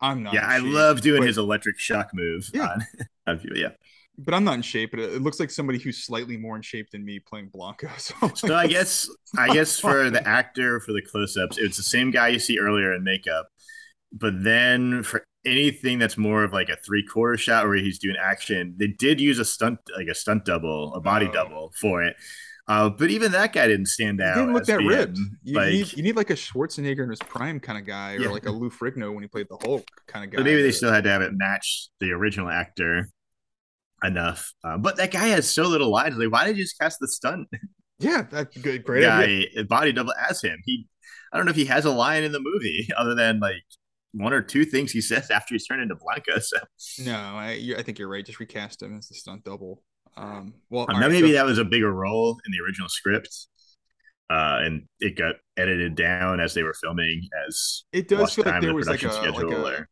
I'm not. yeah, I shape, love doing but- his electric shock move. Yeah. on- [LAUGHS] yeah. but I'm not in shape. But it, looks like somebody who's slightly more in shape than me playing Blanka. [LAUGHS] So, So I guess I guess for the actor for the close-ups, it's the same guy you see earlier in makeup, but then for anything that's more of like a three-quarter shot where he's doing action, they did use a stunt like a stunt double, a body Oh. double for it. Uh, but even that guy didn't stand he out. didn't look that being, ripped. You, like, need, you need like a Schwarzenegger in his prime kind of guy, or Yeah. like a Lou Ferrigno when he played the Hulk kind of guy. but maybe they still had to have it match the original actor enough. Uh, but that guy has so little lines. Like, why did you just cast the stunt [LAUGHS] Yeah, that's good. Great guy idea. body double as him? He, I don't know if he has a line in the movie [LAUGHS] other than like one or two things he says after he's turned into Blanka. So No, I, you- I think you're right. Just recast him as the stunt double. Um, well, um, right, maybe so- that was a bigger role in the original script. Uh, and it got edited down as they were filming as it does feel like there the was like a like a or-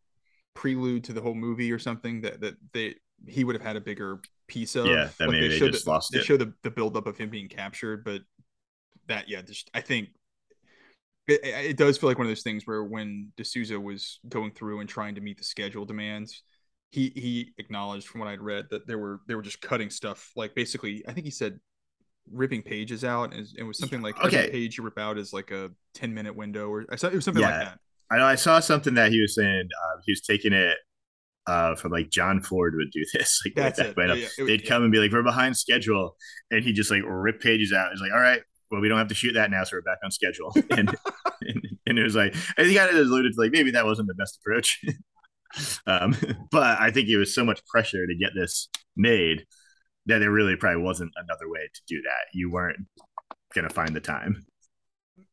prelude to the whole movie or something that that they he would have had a bigger piece of. Yeah, that like maybe they showed just the, lost they it. show the the buildup of him being captured, but that yeah, just I think it, it does feel like one of those things where when D'Souza was going through and trying to meet the schedule demands, he he acknowledged from what I'd read that there were they were just cutting stuff like basically I think he said ripping pages out and it was something like Okay. every page you rip out is like a 10 minute window or I saw it was something Yeah. like that. I know I saw something that he was saying uh, he was taking it uh, from like John Ford would do [LAUGHS] this. Like That's it. Yeah, yeah. They'd come and be like, "We're behind schedule," and he just like rip pages out. He's like, "All right, well, we don't have to shoot that now, so we're back on schedule." [LAUGHS] And and, it was like, he kind of alluded to like maybe that wasn't the best approach. [LAUGHS] um, but I think it was so much pressure to get this made that there really probably wasn't another way to do that. You weren't gonna find the time.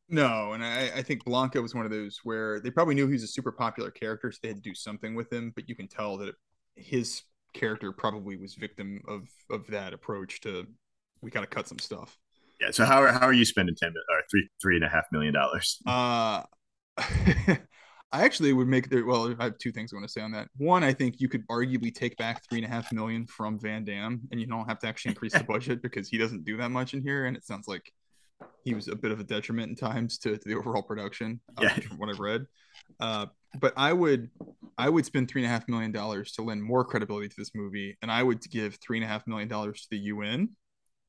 No, and I, I think Blanka was one of those where they probably knew he was a super popular character, so they had to do something with him. But you can tell that his character probably was victim of of that approach to we got to cut some stuff. Yeah. So how are how are you spending ten or three three and a half million dollars? Uh, [LAUGHS] I actually would make there. Well, I have two things I want to say on that. One, I think you could arguably take back three and a half million from Van Damme, and you don't have to actually increase the [LAUGHS] budget because he doesn't do that much in here, and it sounds like he was a bit of a detriment in times to, to the overall production. uh, Yeah. from what I've read. Uh, but I would, I would spend three and a half million dollars to lend more credibility to this movie, and I would give three and a half million dollars to the UN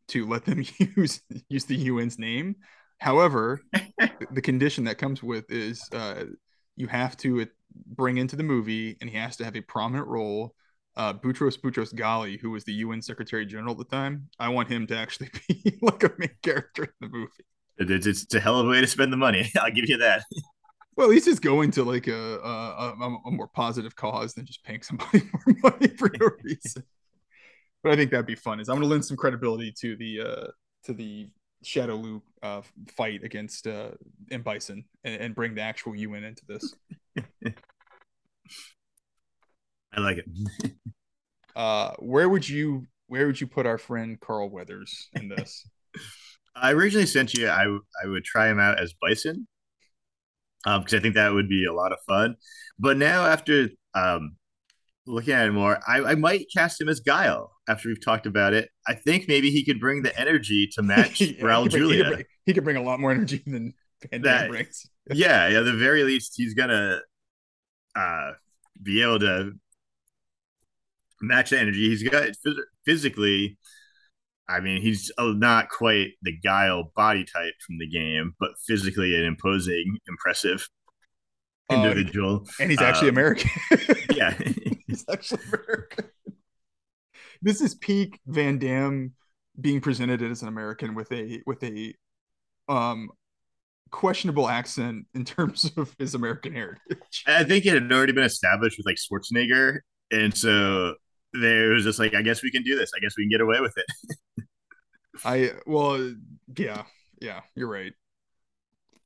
to let them [LAUGHS] use use the UN's name. However, [LAUGHS] the condition that comes with is uh, you have to bring into the movie, and he has to have a prominent role. Uh, Boutros Boutros Ghali, who was the UN Secretary General at the time, I want him to actually [LAUGHS] be like a main character in the movie. It's, it's a hell of a way to spend the money. I'll give you that. Well, at least it's going to like a a, a, a more positive cause than just paying somebody more money for no reason. But I think that'd be fun. Is I'm going to lend some credibility to the uh, to the Shadaloo uh, fight against uh, M Bison and, and bring the actual UN into this. [LAUGHS] I like it. [LAUGHS] Uh, where would you where would you put our friend Carl Weathers in this? [LAUGHS] I originally sent you. I I would try him out as Bison, um, because I think that would be a lot of fun. But now after um looking at it more, I, I might cast him as Guile. After we've talked about it, I think maybe he could bring the [LAUGHS] energy to match [LAUGHS] Yeah, Raul bring- He Julia. could, bring, he could bring a lot more energy than Van Damme brings. yeah, [LAUGHS] yeah. At the very least, he's gonna uh be able to match the energy. He's got phys- physically. I mean, he's uh, not quite the guile body type from the game, but physically an imposing, impressive Uh, individual. And he's actually Um, American. yeah, he's actually American. This is peak Van Damme being presented as an American with a with a um questionable accent in terms of his American heritage. I think it had already been established with like Schwarzenegger, and so there was just like, I guess we can do this. I guess we can get away with it. [LAUGHS] I well, yeah, yeah, you're right.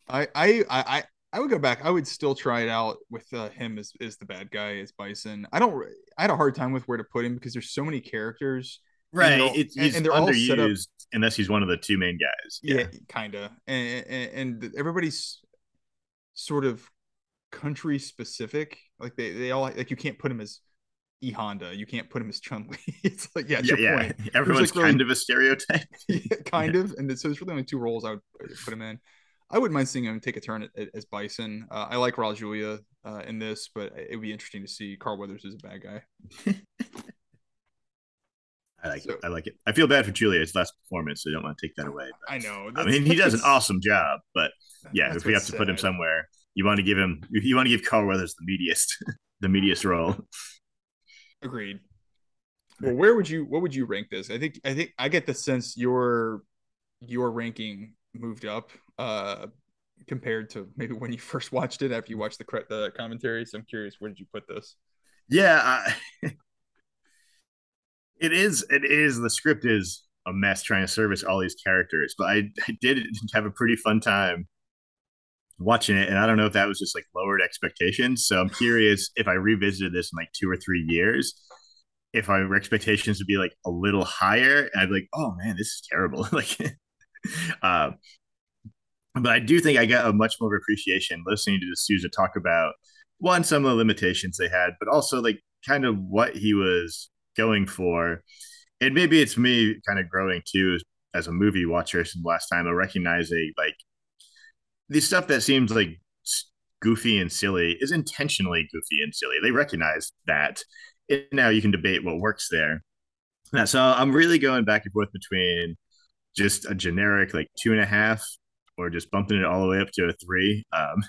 I I I I would go back. I would still try it out with uh, him as as the bad guy as Bison. I don't. I had a hard time with where to put him because there's so many characters. Right, they're it's and- and they're all underused unless he's one of the two main guys. Yeah, kind of, and, and and everybody's sort of country specific. Like they they all like you can't put him as E Honda. You can't put him as Chun Li. [LAUGHS] it's like yeah, yeah, yeah. your point. [LAUGHS] Everyone's like, really- kind of a stereotype. [LAUGHS] yeah, kind of. And so there's really only two roles I would put him in. I wouldn't mind seeing him take a turn at, at- as Bison. Uh, I like Raul Julia uh, in this, but it would be interesting to see Carl Weathers as a bad guy. [LAUGHS] I like So- it. I like it. I feel bad for Julia's last performance, so I don't want to take that away. But, I know. I mean, he does an awesome job, but yeah, if we have to put him somewhere, you want to give him, you want to give Carl Weathers the meatiest, [LAUGHS] the meatiest role. Agreed. [LAUGHS] Well, where would you what would you rank this? I think I think I get the sense your your ranking moved up uh compared to maybe when you first watched it after you watched the the commentary. So I'm curious, where did you put this? Yeah, I, [LAUGHS] It is. It is. The script is a mess trying to service all these characters, but I, I did have a pretty fun time watching it, and I don't know if that was just like lowered expectations. So I'm curious if I revisited this in like two or three years, if my expectations would be like a little higher, I'd be like, oh man, this is terrible. [LAUGHS] like, [LAUGHS] uh, but I do think I got a much more appreciation listening to D'Souza talk about one some of the limitations they had, but also like kind of what he was going for. And maybe it's me kind of growing too as a movie watcher since last time of recognizing like the stuff that seems like goofy and silly is intentionally goofy and silly. They recognize that. And now you can debate what works there. Now, so I'm really going back and forth between just a generic like two and a half or just bumping it all the way up to a three. Um,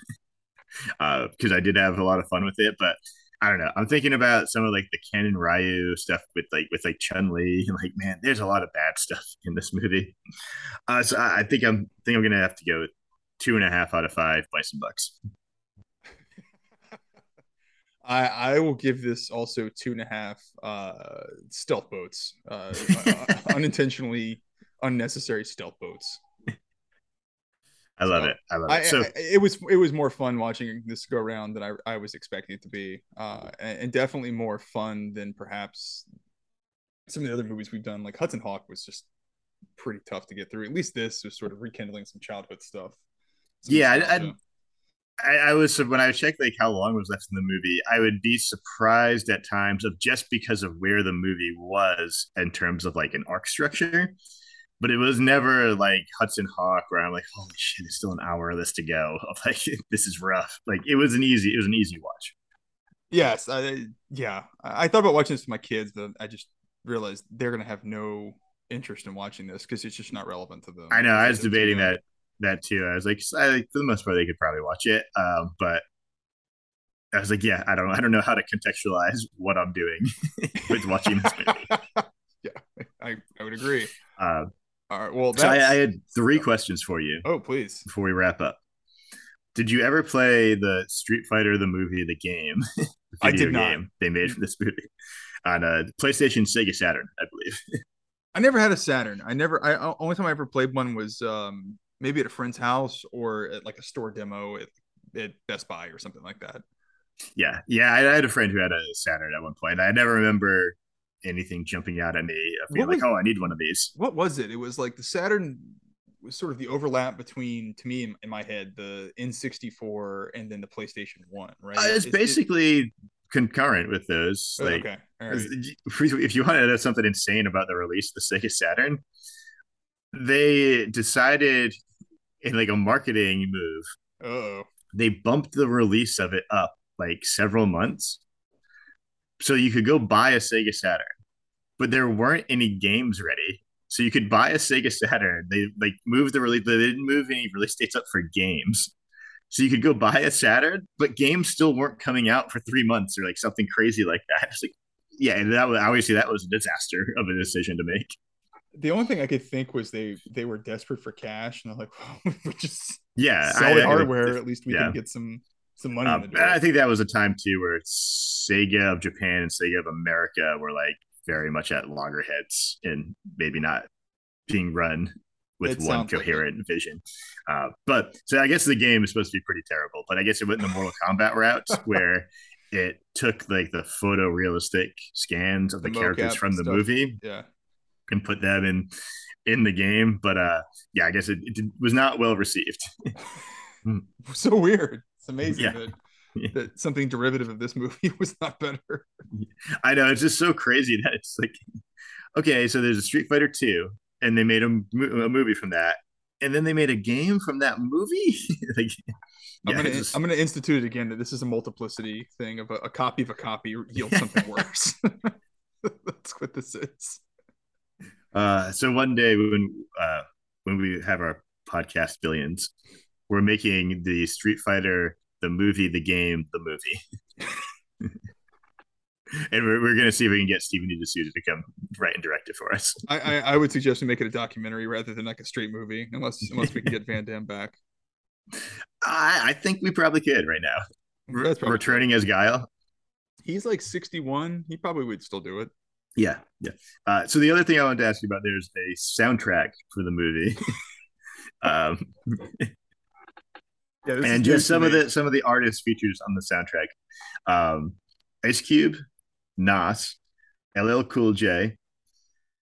because [LAUGHS] uh, I did have a lot of fun with it, but I don't know. I'm thinking about some of like the Ken and Ryu stuff with like with like Chun Li. And [LAUGHS] like, man, there's a lot of bad stuff [LAUGHS] in this movie. Uh, so I, I think I'm think I'm gonna have to go two and a half out of five Bison Bucks. I I will give this also two and a half uh, stealth boats, uh, unintentionally unnecessary stealth boats. I love so, it. I love it. So I, it was it was more fun watching this go around than I, I was expecting it to be, uh, and, and, definitely more fun than perhaps some of the other movies we've done. Like Hudson Hawk was just pretty tough to get through. At least this was sort of rekindling some childhood stuff. Some yeah, I, I, I was when I checked like how long was left in the movie, I would be surprised at times of just because of where the movie was in terms of like an arc structure but it was never like Hudson Hawk where I'm like, holy shit, it's still an hour of this to go. [LAUGHS] I'm like, [LAUGHS] this is rough. Like it was an easy, it was an easy watch. Yes, I, yeah. I thought about watching this with my kids, but I just realized they're gonna have no interest in watching this because it's just not relevant to them. I know. I was debating that that too. I was like, I, for the most part, they could probably watch it, um, but I was like, yeah, I don't, I don't know how to contextualize what I'm doing [LAUGHS] with watching this movie. yeah, I, I would agree. Uh, all right. Well, so I, I, had three questions for you. Oh, please. Before we wrap up, did you ever play the Street Fighter the movie, the game? [LAUGHS] the I did not. Game they made for this movie on a PlayStation, Sega Saturn, I believe. [LAUGHS] I never had a Saturn. I never. I only time I ever played one was um, maybe at a friend's house or at like a store demo at, at Best Buy or something like that. Yeah, yeah. I, I had a friend who had a Saturn at one point. I never remember anything jumping out at me of being like, oh, I need one of these. What was it? It was like the Saturn was sort of the overlap between, to me, in my head, the N64 and then the PlayStation One, right? Uh, it's, it's, basically it, concurrent with those. Oh, like, okay. Right. if you want to know something insane about the release of the Sega Saturn, they decided in like a marketing move. Oh. They bumped the release of it up like several months so you could go buy a Sega Saturn, but there weren't any games ready. So you could buy a Sega Saturn. They like moved the release. They didn't move any release dates up for games. So you could go buy a Saturn, but games still weren't coming out for three months or like something crazy like that. [LAUGHS] It's like, yeah, and that was obviously that was a disaster of a decision to make. The only thing I could think was they they were desperate for cash and they're like, [LAUGHS] well, we just yeah sell I, hardware. I, at least we yeah. can get some some money. Um, I think that was a time too where Sega of Japan and Sega of America were like very much at loggerheads and maybe not being run with it one coherent like vision. Uh, but so I guess the game is supposed to be pretty terrible, but I guess it went in the Mortal Kombat route [LAUGHS] where it took like the photorealistic scans of the, the characters from the stuff. movie, yeah, and put them in in the game. But uh, yeah, I guess it, it was not well received. [LAUGHS] so weird. It's amazing yeah. that, [LAUGHS] yeah. that something derivative of this movie [LAUGHS] was not better. I know it's just so crazy that it's like, okay, so there's a Street Fighter two, and they made a, a movie from that, and then they made a game from that movie. [LAUGHS] like, I'm gonna just... I'm gonna institute it again that this is a multiplicity thing of a, a copy of a copy yields something worse. That's what this is. Uh, so one day when uh, when we have our podcast billions, we're making the Street Fighter, the movie, the game, the movie. [LAUGHS] and we're, we're going to see if we can get Steven D'Souza to come write and direct it for us. I, I, I, would suggest we make it a documentary rather than like a straight movie, unless unless we can get Van Damme back. [LAUGHS] I, I think we probably could right now. That's probably Returning true. as Guile. He's like 61. He probably would still do it. Yeah, yeah. Uh, so the other thing I wanted to ask you about there's a soundtrack for the movie. [LAUGHS] um, Yeah, and just some of the the some of the artist features on the soundtrack. Um, Ice Cube, Nas, LL Cool J,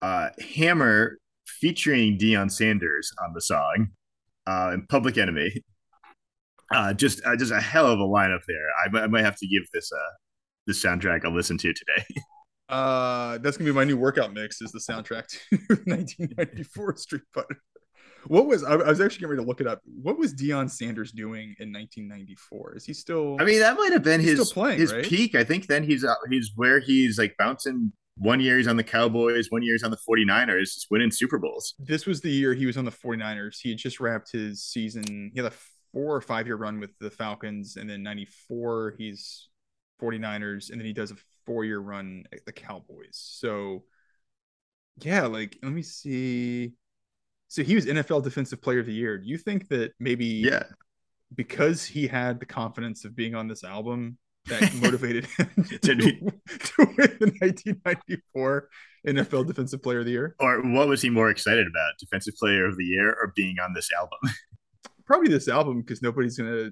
uh, Hammer featuring Deion Sanders on the song, uh, and Public Enemy. Uh, just uh, just a hell of a lineup there. I, might- I might have to give this uh this soundtrack a listen to today. [LAUGHS] Uh, that's gonna be my new workout mix. Is the soundtrack to [LAUGHS] 1994 Street Fighter. What was I, was actually getting ready to look it up. What was Deion Sanders doing in 1994? Is he still? I mean, that might have been his playing, his right? peak. I think then he's uh, he's where he's like bouncing. One year he's on the Cowboys, one year he's on the 49ers, just winning Super Bowls. this was the year he was on the 49ers. He had just wrapped his season. He had a four or five year run with the Falcons, and then 94 he's 49ers, and then he does a four year run at the Cowboys. So yeah, like let me see. So he was NFL Defensive Player of the Year. Do you think that maybe Yeah, because he had the confidence of being on this album that [LAUGHS] motivated him to, To [LAUGHS] win the 1994 NFL Defensive Player of the Year? or what was he more excited about? Defensive Player of the Year or being on this album? [LAUGHS] probably this album because nobody's gonna,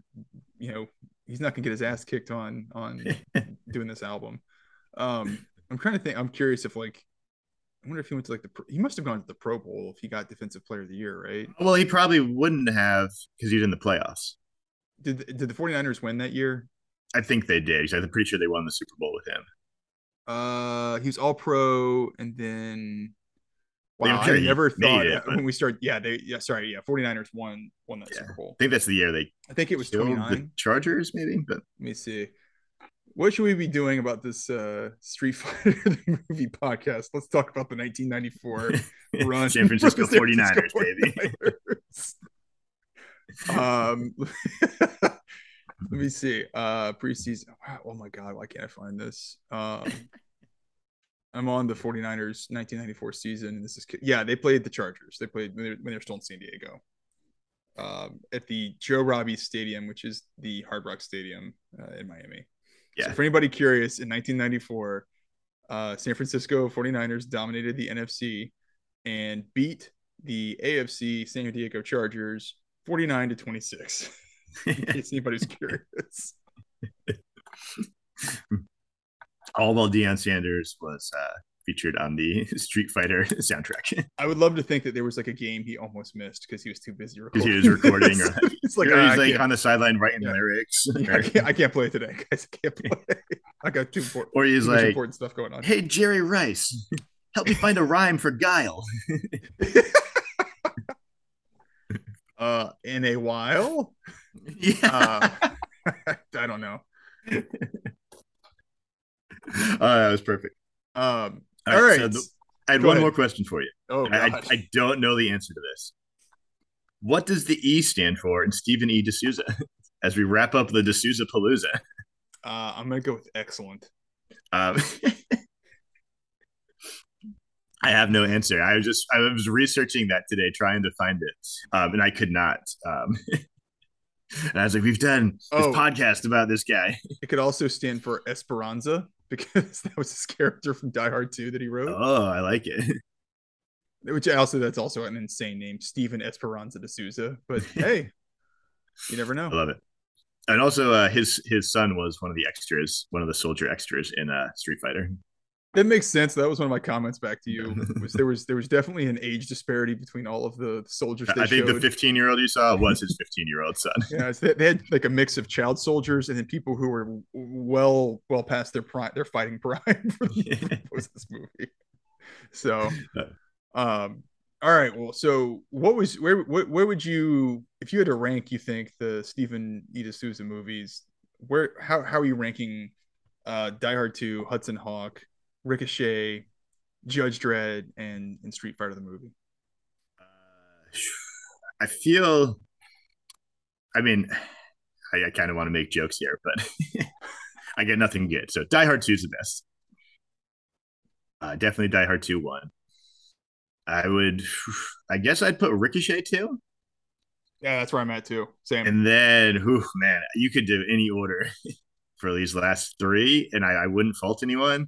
you know, he's not gonna get his ass kicked on on doing this album. Um, I'm trying to think. I'm curious if like, I wonder if he went to like the. He must have gone to the Pro Bowl if he got Defensive Player of the Year, right? well, he probably wouldn't have because he was in the playoffs. Did did the 49ers win that year? I think they did. I'm pretty sure they won the Super Bowl with him. Uh, he was All Pro, and then. Wow, I never thought it, when we started. Yeah, they. Yeah, sorry. Yeah, 49ers won won that Yeah. Super Bowl. I think that's the year they I think it was 29. the Chargers, maybe. But Let me see. What should we be doing about this uh, Street Fighter [LAUGHS] movie podcast? Let's talk about the 1994 [LAUGHS] run. San Francisco for the 49ers, baby. 49ers. um, [LAUGHS] let me see. Uh, preseason. Wow, oh my God, why can't I find this? Um, I'm on the 49ers 1994 season. And this is yeah, they played the Chargers. They played when they, when they were still in San Diego. Um, at the Joe Robbie Stadium, which is the Hard Rock Stadium uh, in Miami. Yeah. So for anybody curious, in 1994, uh, San Francisco 49ers dominated the NFC and beat the AFC San Diego Chargers 49 to 26. in case anybody's [LAUGHS] curious. [LAUGHS] all while Deion Sanders was uh, featured on the [LAUGHS] Street Fighter [LAUGHS] soundtrack I would love to think that there was like a game he almost missed because he was too busy recording. he was recording, or like, [LAUGHS] it's like, "Ah, he's I like on the sideline writing Yeah. lyrics, Yeah, or, I, can't, I can't play today, guys. I can't play. I got too important, or he's like, important stuff going on. "Hey Jerry Rice, help me find a rhyme for Guile." uh, in a while, yeah, uh, I don't know. oh, that was perfect. Um, All all right, right. so the- I had Go one ahead. more question for you. oh, I, I, I don't know the answer to this. What does the E stand for in Steven E. D'Souza? [LAUGHS] As we wrap up the D'Souza Palooza, uh, I'm gonna go with excellent. um, [LAUGHS] I have no answer. I was just I was researching that today, trying to find it, um, and I could not. Um, [LAUGHS] and I was like, "We've done this Oh. podcast about this guy." It could also stand for Esperanza [LAUGHS] because that was his character from Die Hard 2 that he wrote. Oh, I like it. [LAUGHS] Which also that's also an insane name, Steven Esperanza D'Souza. But [LAUGHS] hey, you never know. I love it. And also, uh, his his son was one of the extras, one of the soldier extras in uh, Street Fighter. That makes sense. That was one of my comments back to you. [LAUGHS] Was there was there was definitely an age disparity between all of the soldiers they I think the 15 year old you saw was his 15 year old son. [LAUGHS] yeah, so they, they had like a mix of child soldiers and then people who were well well past their prime, their fighting [LAUGHS] prime for the was this movie. So, um, all right. Well, so what was where where, where would you if you had to rank? You think the Steven E. D'Souza movies? Where how how are you ranking? Uh, Die Hard Two, Hudson Hawk, Ricochet, Judge Dredd, and and Street Fighter the movie. Uh, I feel, I mean, I, I kind of want to make jokes here, but [LAUGHS] I get nothing good. So Die Hard 2 is the best. Uh, definitely Die Hard 2 1. I would, I guess I'd put Ricochet 2. Yeah, that's where I'm at too. Same. And then, whew, man, you could do any order [LAUGHS] for these last three, and I, I wouldn't fault anyone.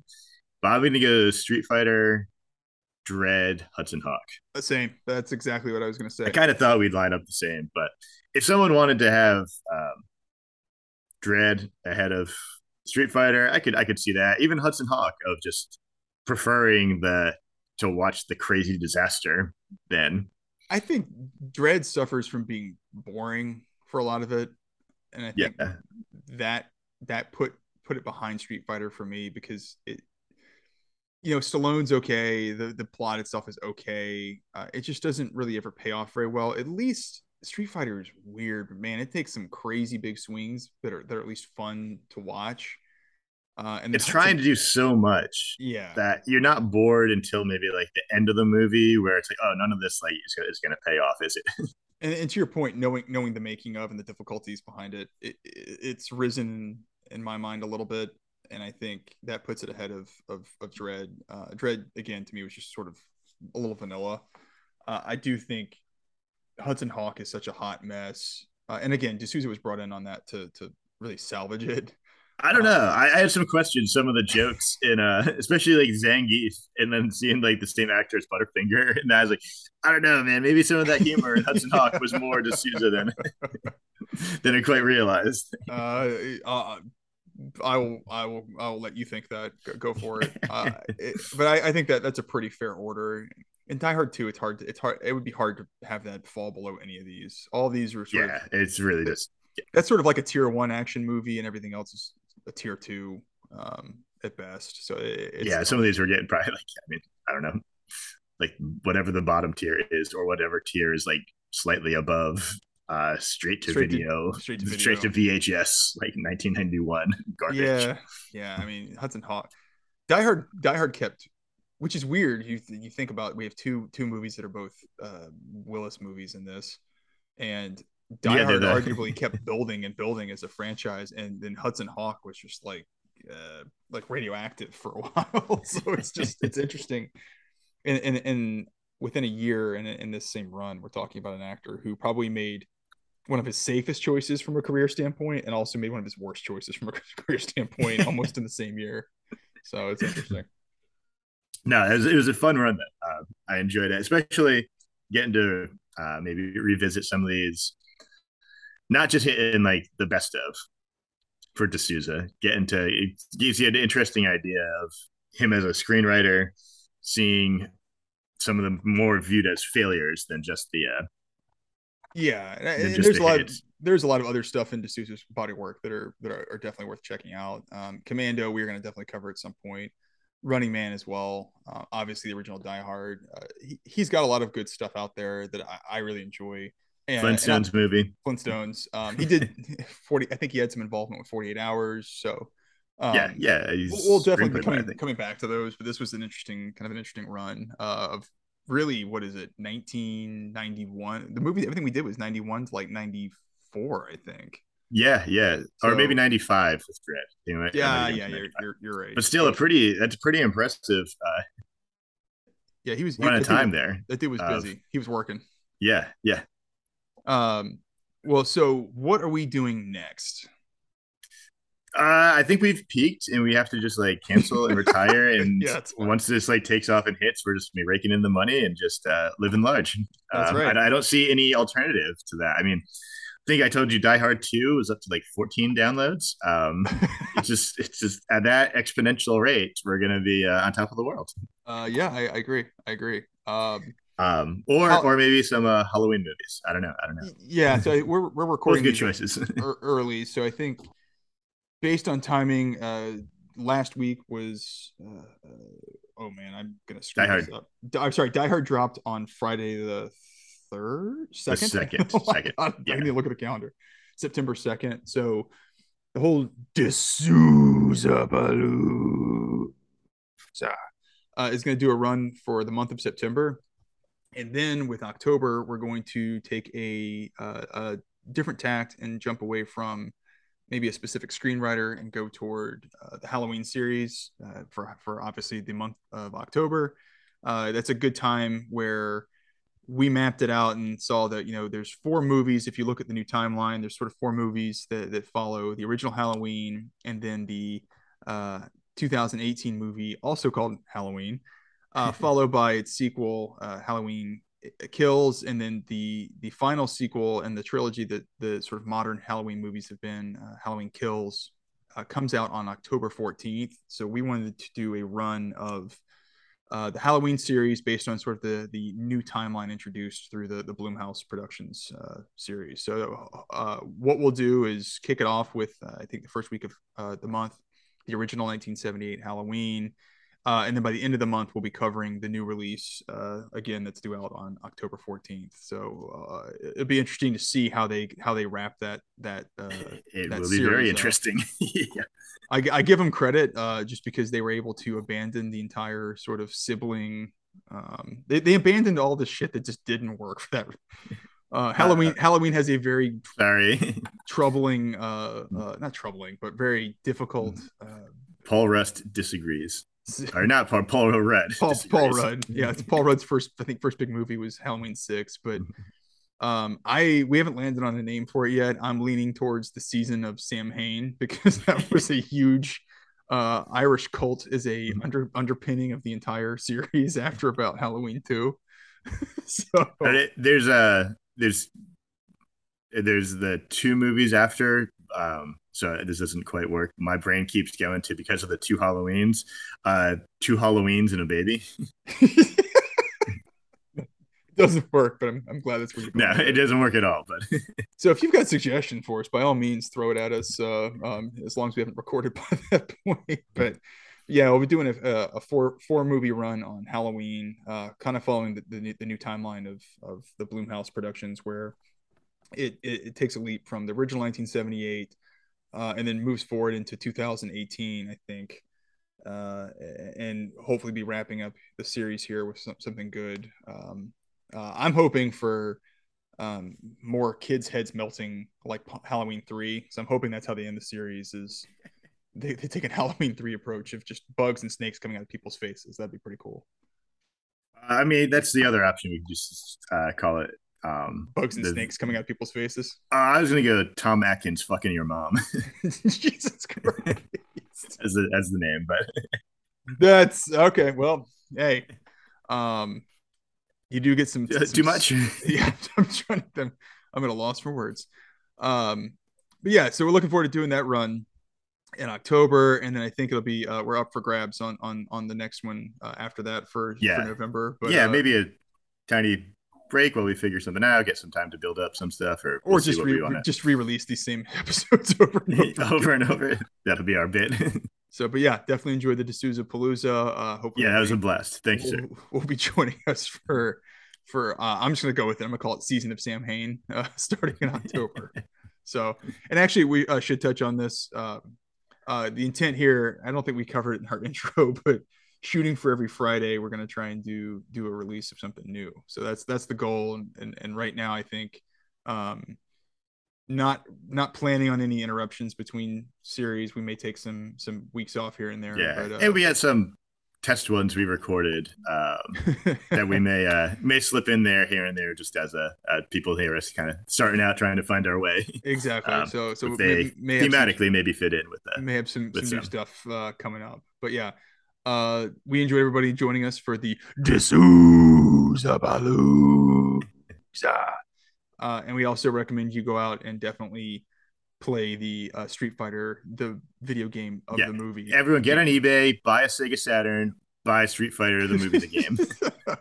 But I'm gonna go Street Fighter, Dredd, Hudson Hawk. The same. That's exactly what I was going to say. I kind of thought we'd line up the same, but if someone wanted to have um, Dredd ahead of Street Fighter, I could I could see that. Even Hudson Hawk of just preferring the to watch the crazy disaster. Then I think Dredd suffers from being boring for a lot of it, and I think yeah, that that put put it behind Street Fighter for me because it, you know, Stallone's okay, the the plot itself is okay. Uh, it just doesn't really ever pay off very well. At least Street Fighter is weird, but man, it takes some crazy big swings that are that are at least fun to watch. Uh, and it's trying to do so much yeah that you're not bored until maybe like the end of the movie where it's like, oh, none of this like is gonna, is gonna pay off, is it? [LAUGHS] and, and to your point, knowing knowing the making of and the difficulties behind it, it, it it's risen in my mind a little bit, and I think that puts it ahead of of, of Dredd. Uh, Dredd again to me was just sort of a little vanilla. Uh, I do think Hudson Hawk is such a hot mess, uh, and again, D'Souza was brought in on that to to really salvage it. I don't know. I, I have some questions. Some of the jokes in, uh, [LAUGHS] especially like Zangief, and then seeing like the same actor as Butterfinger, [LAUGHS] and I was like, I don't know, man. Maybe some of that humor in Hudson Hawk was more D'Souza than [LAUGHS] than I quite realized. Uh, uh, I will, I will, I will let you think that. Go, for it. [LAUGHS] Uh, it but I, I, think that that's a pretty fair order. In Die Hard 2, it's hard. To, it's hard. It would be hard to have that fall below any of these. All these are yeah. Of, it's really just yeah. that's sort of like a tier one action movie, and everything else is a tier two um, at best. So it, yeah, some of these were getting probably [LAUGHS] like I mean I don't know, like whatever the bottom tier is or whatever tier is like slightly above uh straight to straight video to, straight, to video. straight to VHS like 1991 [LAUGHS] garbage. Yeah, yeah. I mean Hudson Hawk, Die Hard, Die Hard kept, which is weird. You th- you think about we have two two movies that are both uh, Willis movies in this, and Die yeah, Hard arguably kept [LAUGHS] building and building as a franchise, and then Hudson Hawk was just like uh, like radioactive for a [LAUGHS] while. so it's just it's interesting, and and and within a year in in this same run, we're talking about an actor who probably made one of his safest choices from a career standpoint, and also made one of his worst choices from a [LAUGHS] career standpoint, almost in the same year. So it's interesting. No, it was, it was a fun run. Uh, I enjoyed it, especially getting to uh, maybe revisit some of these not just in like the best of for D'Souza. Getting to it gives you an interesting idea of him as a screenwriter, seeing some of them more viewed as failures than just the uh yeah and, and there's the a lot of, there's a lot of other stuff in D'Souza's body work that are that are, are definitely worth checking out um commando we're going to definitely cover at some point running man as well uh, obviously the original die hard uh, he, he's got a lot of good stuff out there that i, I really enjoy and, Flintstones and movie. Flintstones. Um, he did [LAUGHS] [LAUGHS] forty. I think he had some involvement with Forty Eight Hours. So um, yeah, yeah. We'll definitely be coming, coming back to those, but this was an interesting kind of an interesting run uh, of really what is it? Nineteen ninety one. The movie, everything we did was ninety one to like ninety four, I think. Yeah, yeah, so, or maybe ninety five with Dredd. Anyway, yeah, yeah, you're, you're, you're right. But still, a pretty that's pretty impressive. Uh, yeah, he was run a time there. That dude was busy. he was working. Yeah, yeah. Um, well, so what are we doing next? Uh, I think we've peaked and we have to just like cancel and retire. [LAUGHS] And yeah, once this like takes off and hits, we're just be raking in the money and just uh, living large. That's um, right. I, I, don't see any alternative to that. I mean, I think I told you Die Hard 2 is up to like 14 downloads. Um, [LAUGHS] it's just, it's just at that exponential rate, we're going to be uh, on top of the world. Uh, yeah, I, I agree. I agree. Um, um, or or maybe some uh, Halloween movies. I don't know. I don't know. Yeah, so we're we're recording good choices [LAUGHS] early, so I think based on timing, uh, last week was uh, uh oh man, I'm gonna screw Die this Hard. up. I'm sorry, Die Hard dropped on Friday the third, second, the second, [LAUGHS] oh second. God, yeah. I need to look at the calendar. September second. So the whole D'Souza Baloo uh, is going to do a run for the month of September and then with October, we're going to take a, uh, a different tact and jump away from maybe a specific screenwriter and go toward uh, the Halloween series uh, for for obviously the month of October. Uh, that's a good time where we mapped it out and saw that you know there's four movies. If you look at the new timeline, there's sort of four movies that that follow the original Halloween and then the uh, 2018 movie, also called Halloween, uh, [LAUGHS] followed by its sequel, uh, Halloween Kills, and then the the final sequel in the trilogy that the sort of modern Halloween movies have been, uh, Halloween Kills, uh, comes out on October 14th. So we wanted to do a run of uh, the Halloween series based on sort of the the new timeline introduced through the the Blumhouse Productions uh, series. So uh, what we'll do is kick it off with uh, I think the first week of uh, the month, the original 1978 Halloween, uh, and then by the end of the month we'll be covering the new release again that's due out on October 14th. So it'll be interesting to see how they how they wrap that that. [LAUGHS] it that will be very interesting. [LAUGHS] yeah. I, I give them credit uh, just because they were able to abandon the entire sort of sibling. Um, they, they abandoned all the shit that just didn't work for that. [LAUGHS] Uh, Halloween uh, Halloween has a very sorry troubling, uh, uh, not troubling, but very difficult. Uh, Paul Rust disagrees, [LAUGHS] or not Paul Paul Rudd. [LAUGHS] Paul, Paul Rudd, yeah, it's Paul Rudd's first. I think first big movie was Halloween Six, but [LAUGHS] um, I we haven't landed on a name for it yet. I'm leaning towards the season of Samhain because that was a huge uh, Irish cult is a Mm-hmm. under underpinning of the entire series after about Halloween two. so But it, there's a there's there's the two movies after. Um, so this doesn't quite work. My brain keeps going to because of the two Halloweens, uh, two Halloweens and a baby. [LAUGHS] It doesn't work, but I'm, I'm glad that's where you're No, it doesn't work at all. But [LAUGHS] So if you've got suggestions for us, by all means, throw it at us. Uh, um, as long as we haven't recorded [LAUGHS] by that point. But yeah, we'll be doing a, a four four movie run on Halloween, uh, kind of following the, the, new- the new timeline of of the Blumhouse Productions, where it, it it takes a leap from the original 1978, uh, and then moves forward into 2018, I think. Uh, and hopefully be wrapping up the series here with some, something good. Um, uh, I'm hoping for um, more kids' heads melting like Halloween three. So I'm hoping that's how they end the series. Is they, they take an [LAUGHS] Halloween three approach of just bugs and snakes coming out of people's faces. That'd be pretty cool. I mean, that's the other option. We just uh, call it. Um, Bugs and the- snakes coming out of people's faces. uh, I was gonna go Tom Atkins fucking your mom [LAUGHS] Jesus Christ. as the as the name, but [LAUGHS] That's okay. Well, hey, um, you do get some, Uh, [LAUGHS] some too much. yeah, I'm trying to. I'm, at a loss for words. Um, but yeah, so we're looking forward to doing that run in October, and then I think it'll be uh, we're up for grabs on on on the next one uh, after that for Yeah. for November. But yeah, uh, maybe a tiny break while we figure something out, get some time to build up some stuff, or or we'll just re- just re-release these same [LAUGHS] episodes over and [LAUGHS] over. over and over. That'll be our bit. [LAUGHS] So, but yeah, definitely enjoy the D'Souza Palooza. Uh, hopefully, yeah, that was a blast. Thank you, sir. will be joining us for for uh, I'm just gonna go with it. I'm gonna call it season of Samhain, uh, starting in October. so, and actually, we uh, should touch on this. Uh, uh, the intent here, I don't think we covered it in our intro, but shooting for every Friday, we're gonna try and do do a release of something new. So that's that's the goal, and and, and right now, I think. Um, not not planning on any interruptions between series. We may take some some weeks off here and there. Yeah, but, uh, and we had some test ones we recorded um, [LAUGHS] that we may uh, may slip in there here and there, just as a uh, people hear us kind of starting out, trying to find our way. exactly. Um, so so they may, some- thematically maybe fit in with that. may have some, some with new stuff uh, coming up. But yeah, uh, we enjoy everybody joining us for the D'Souza Palooza. uh, and we also recommend you go out and definitely play the uh, Street Fighter, the video game of Yeah. the movie. Everyone get on eBay, buy a Sega Saturn, buy Street Fighter, the movie, the [LAUGHS] game. [LAUGHS]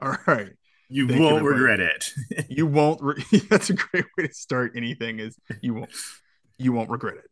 All right, You Thank won't everybody. regret it. you won't. Re- [LAUGHS] That's a great way to start anything. Is you won't you won't regret it.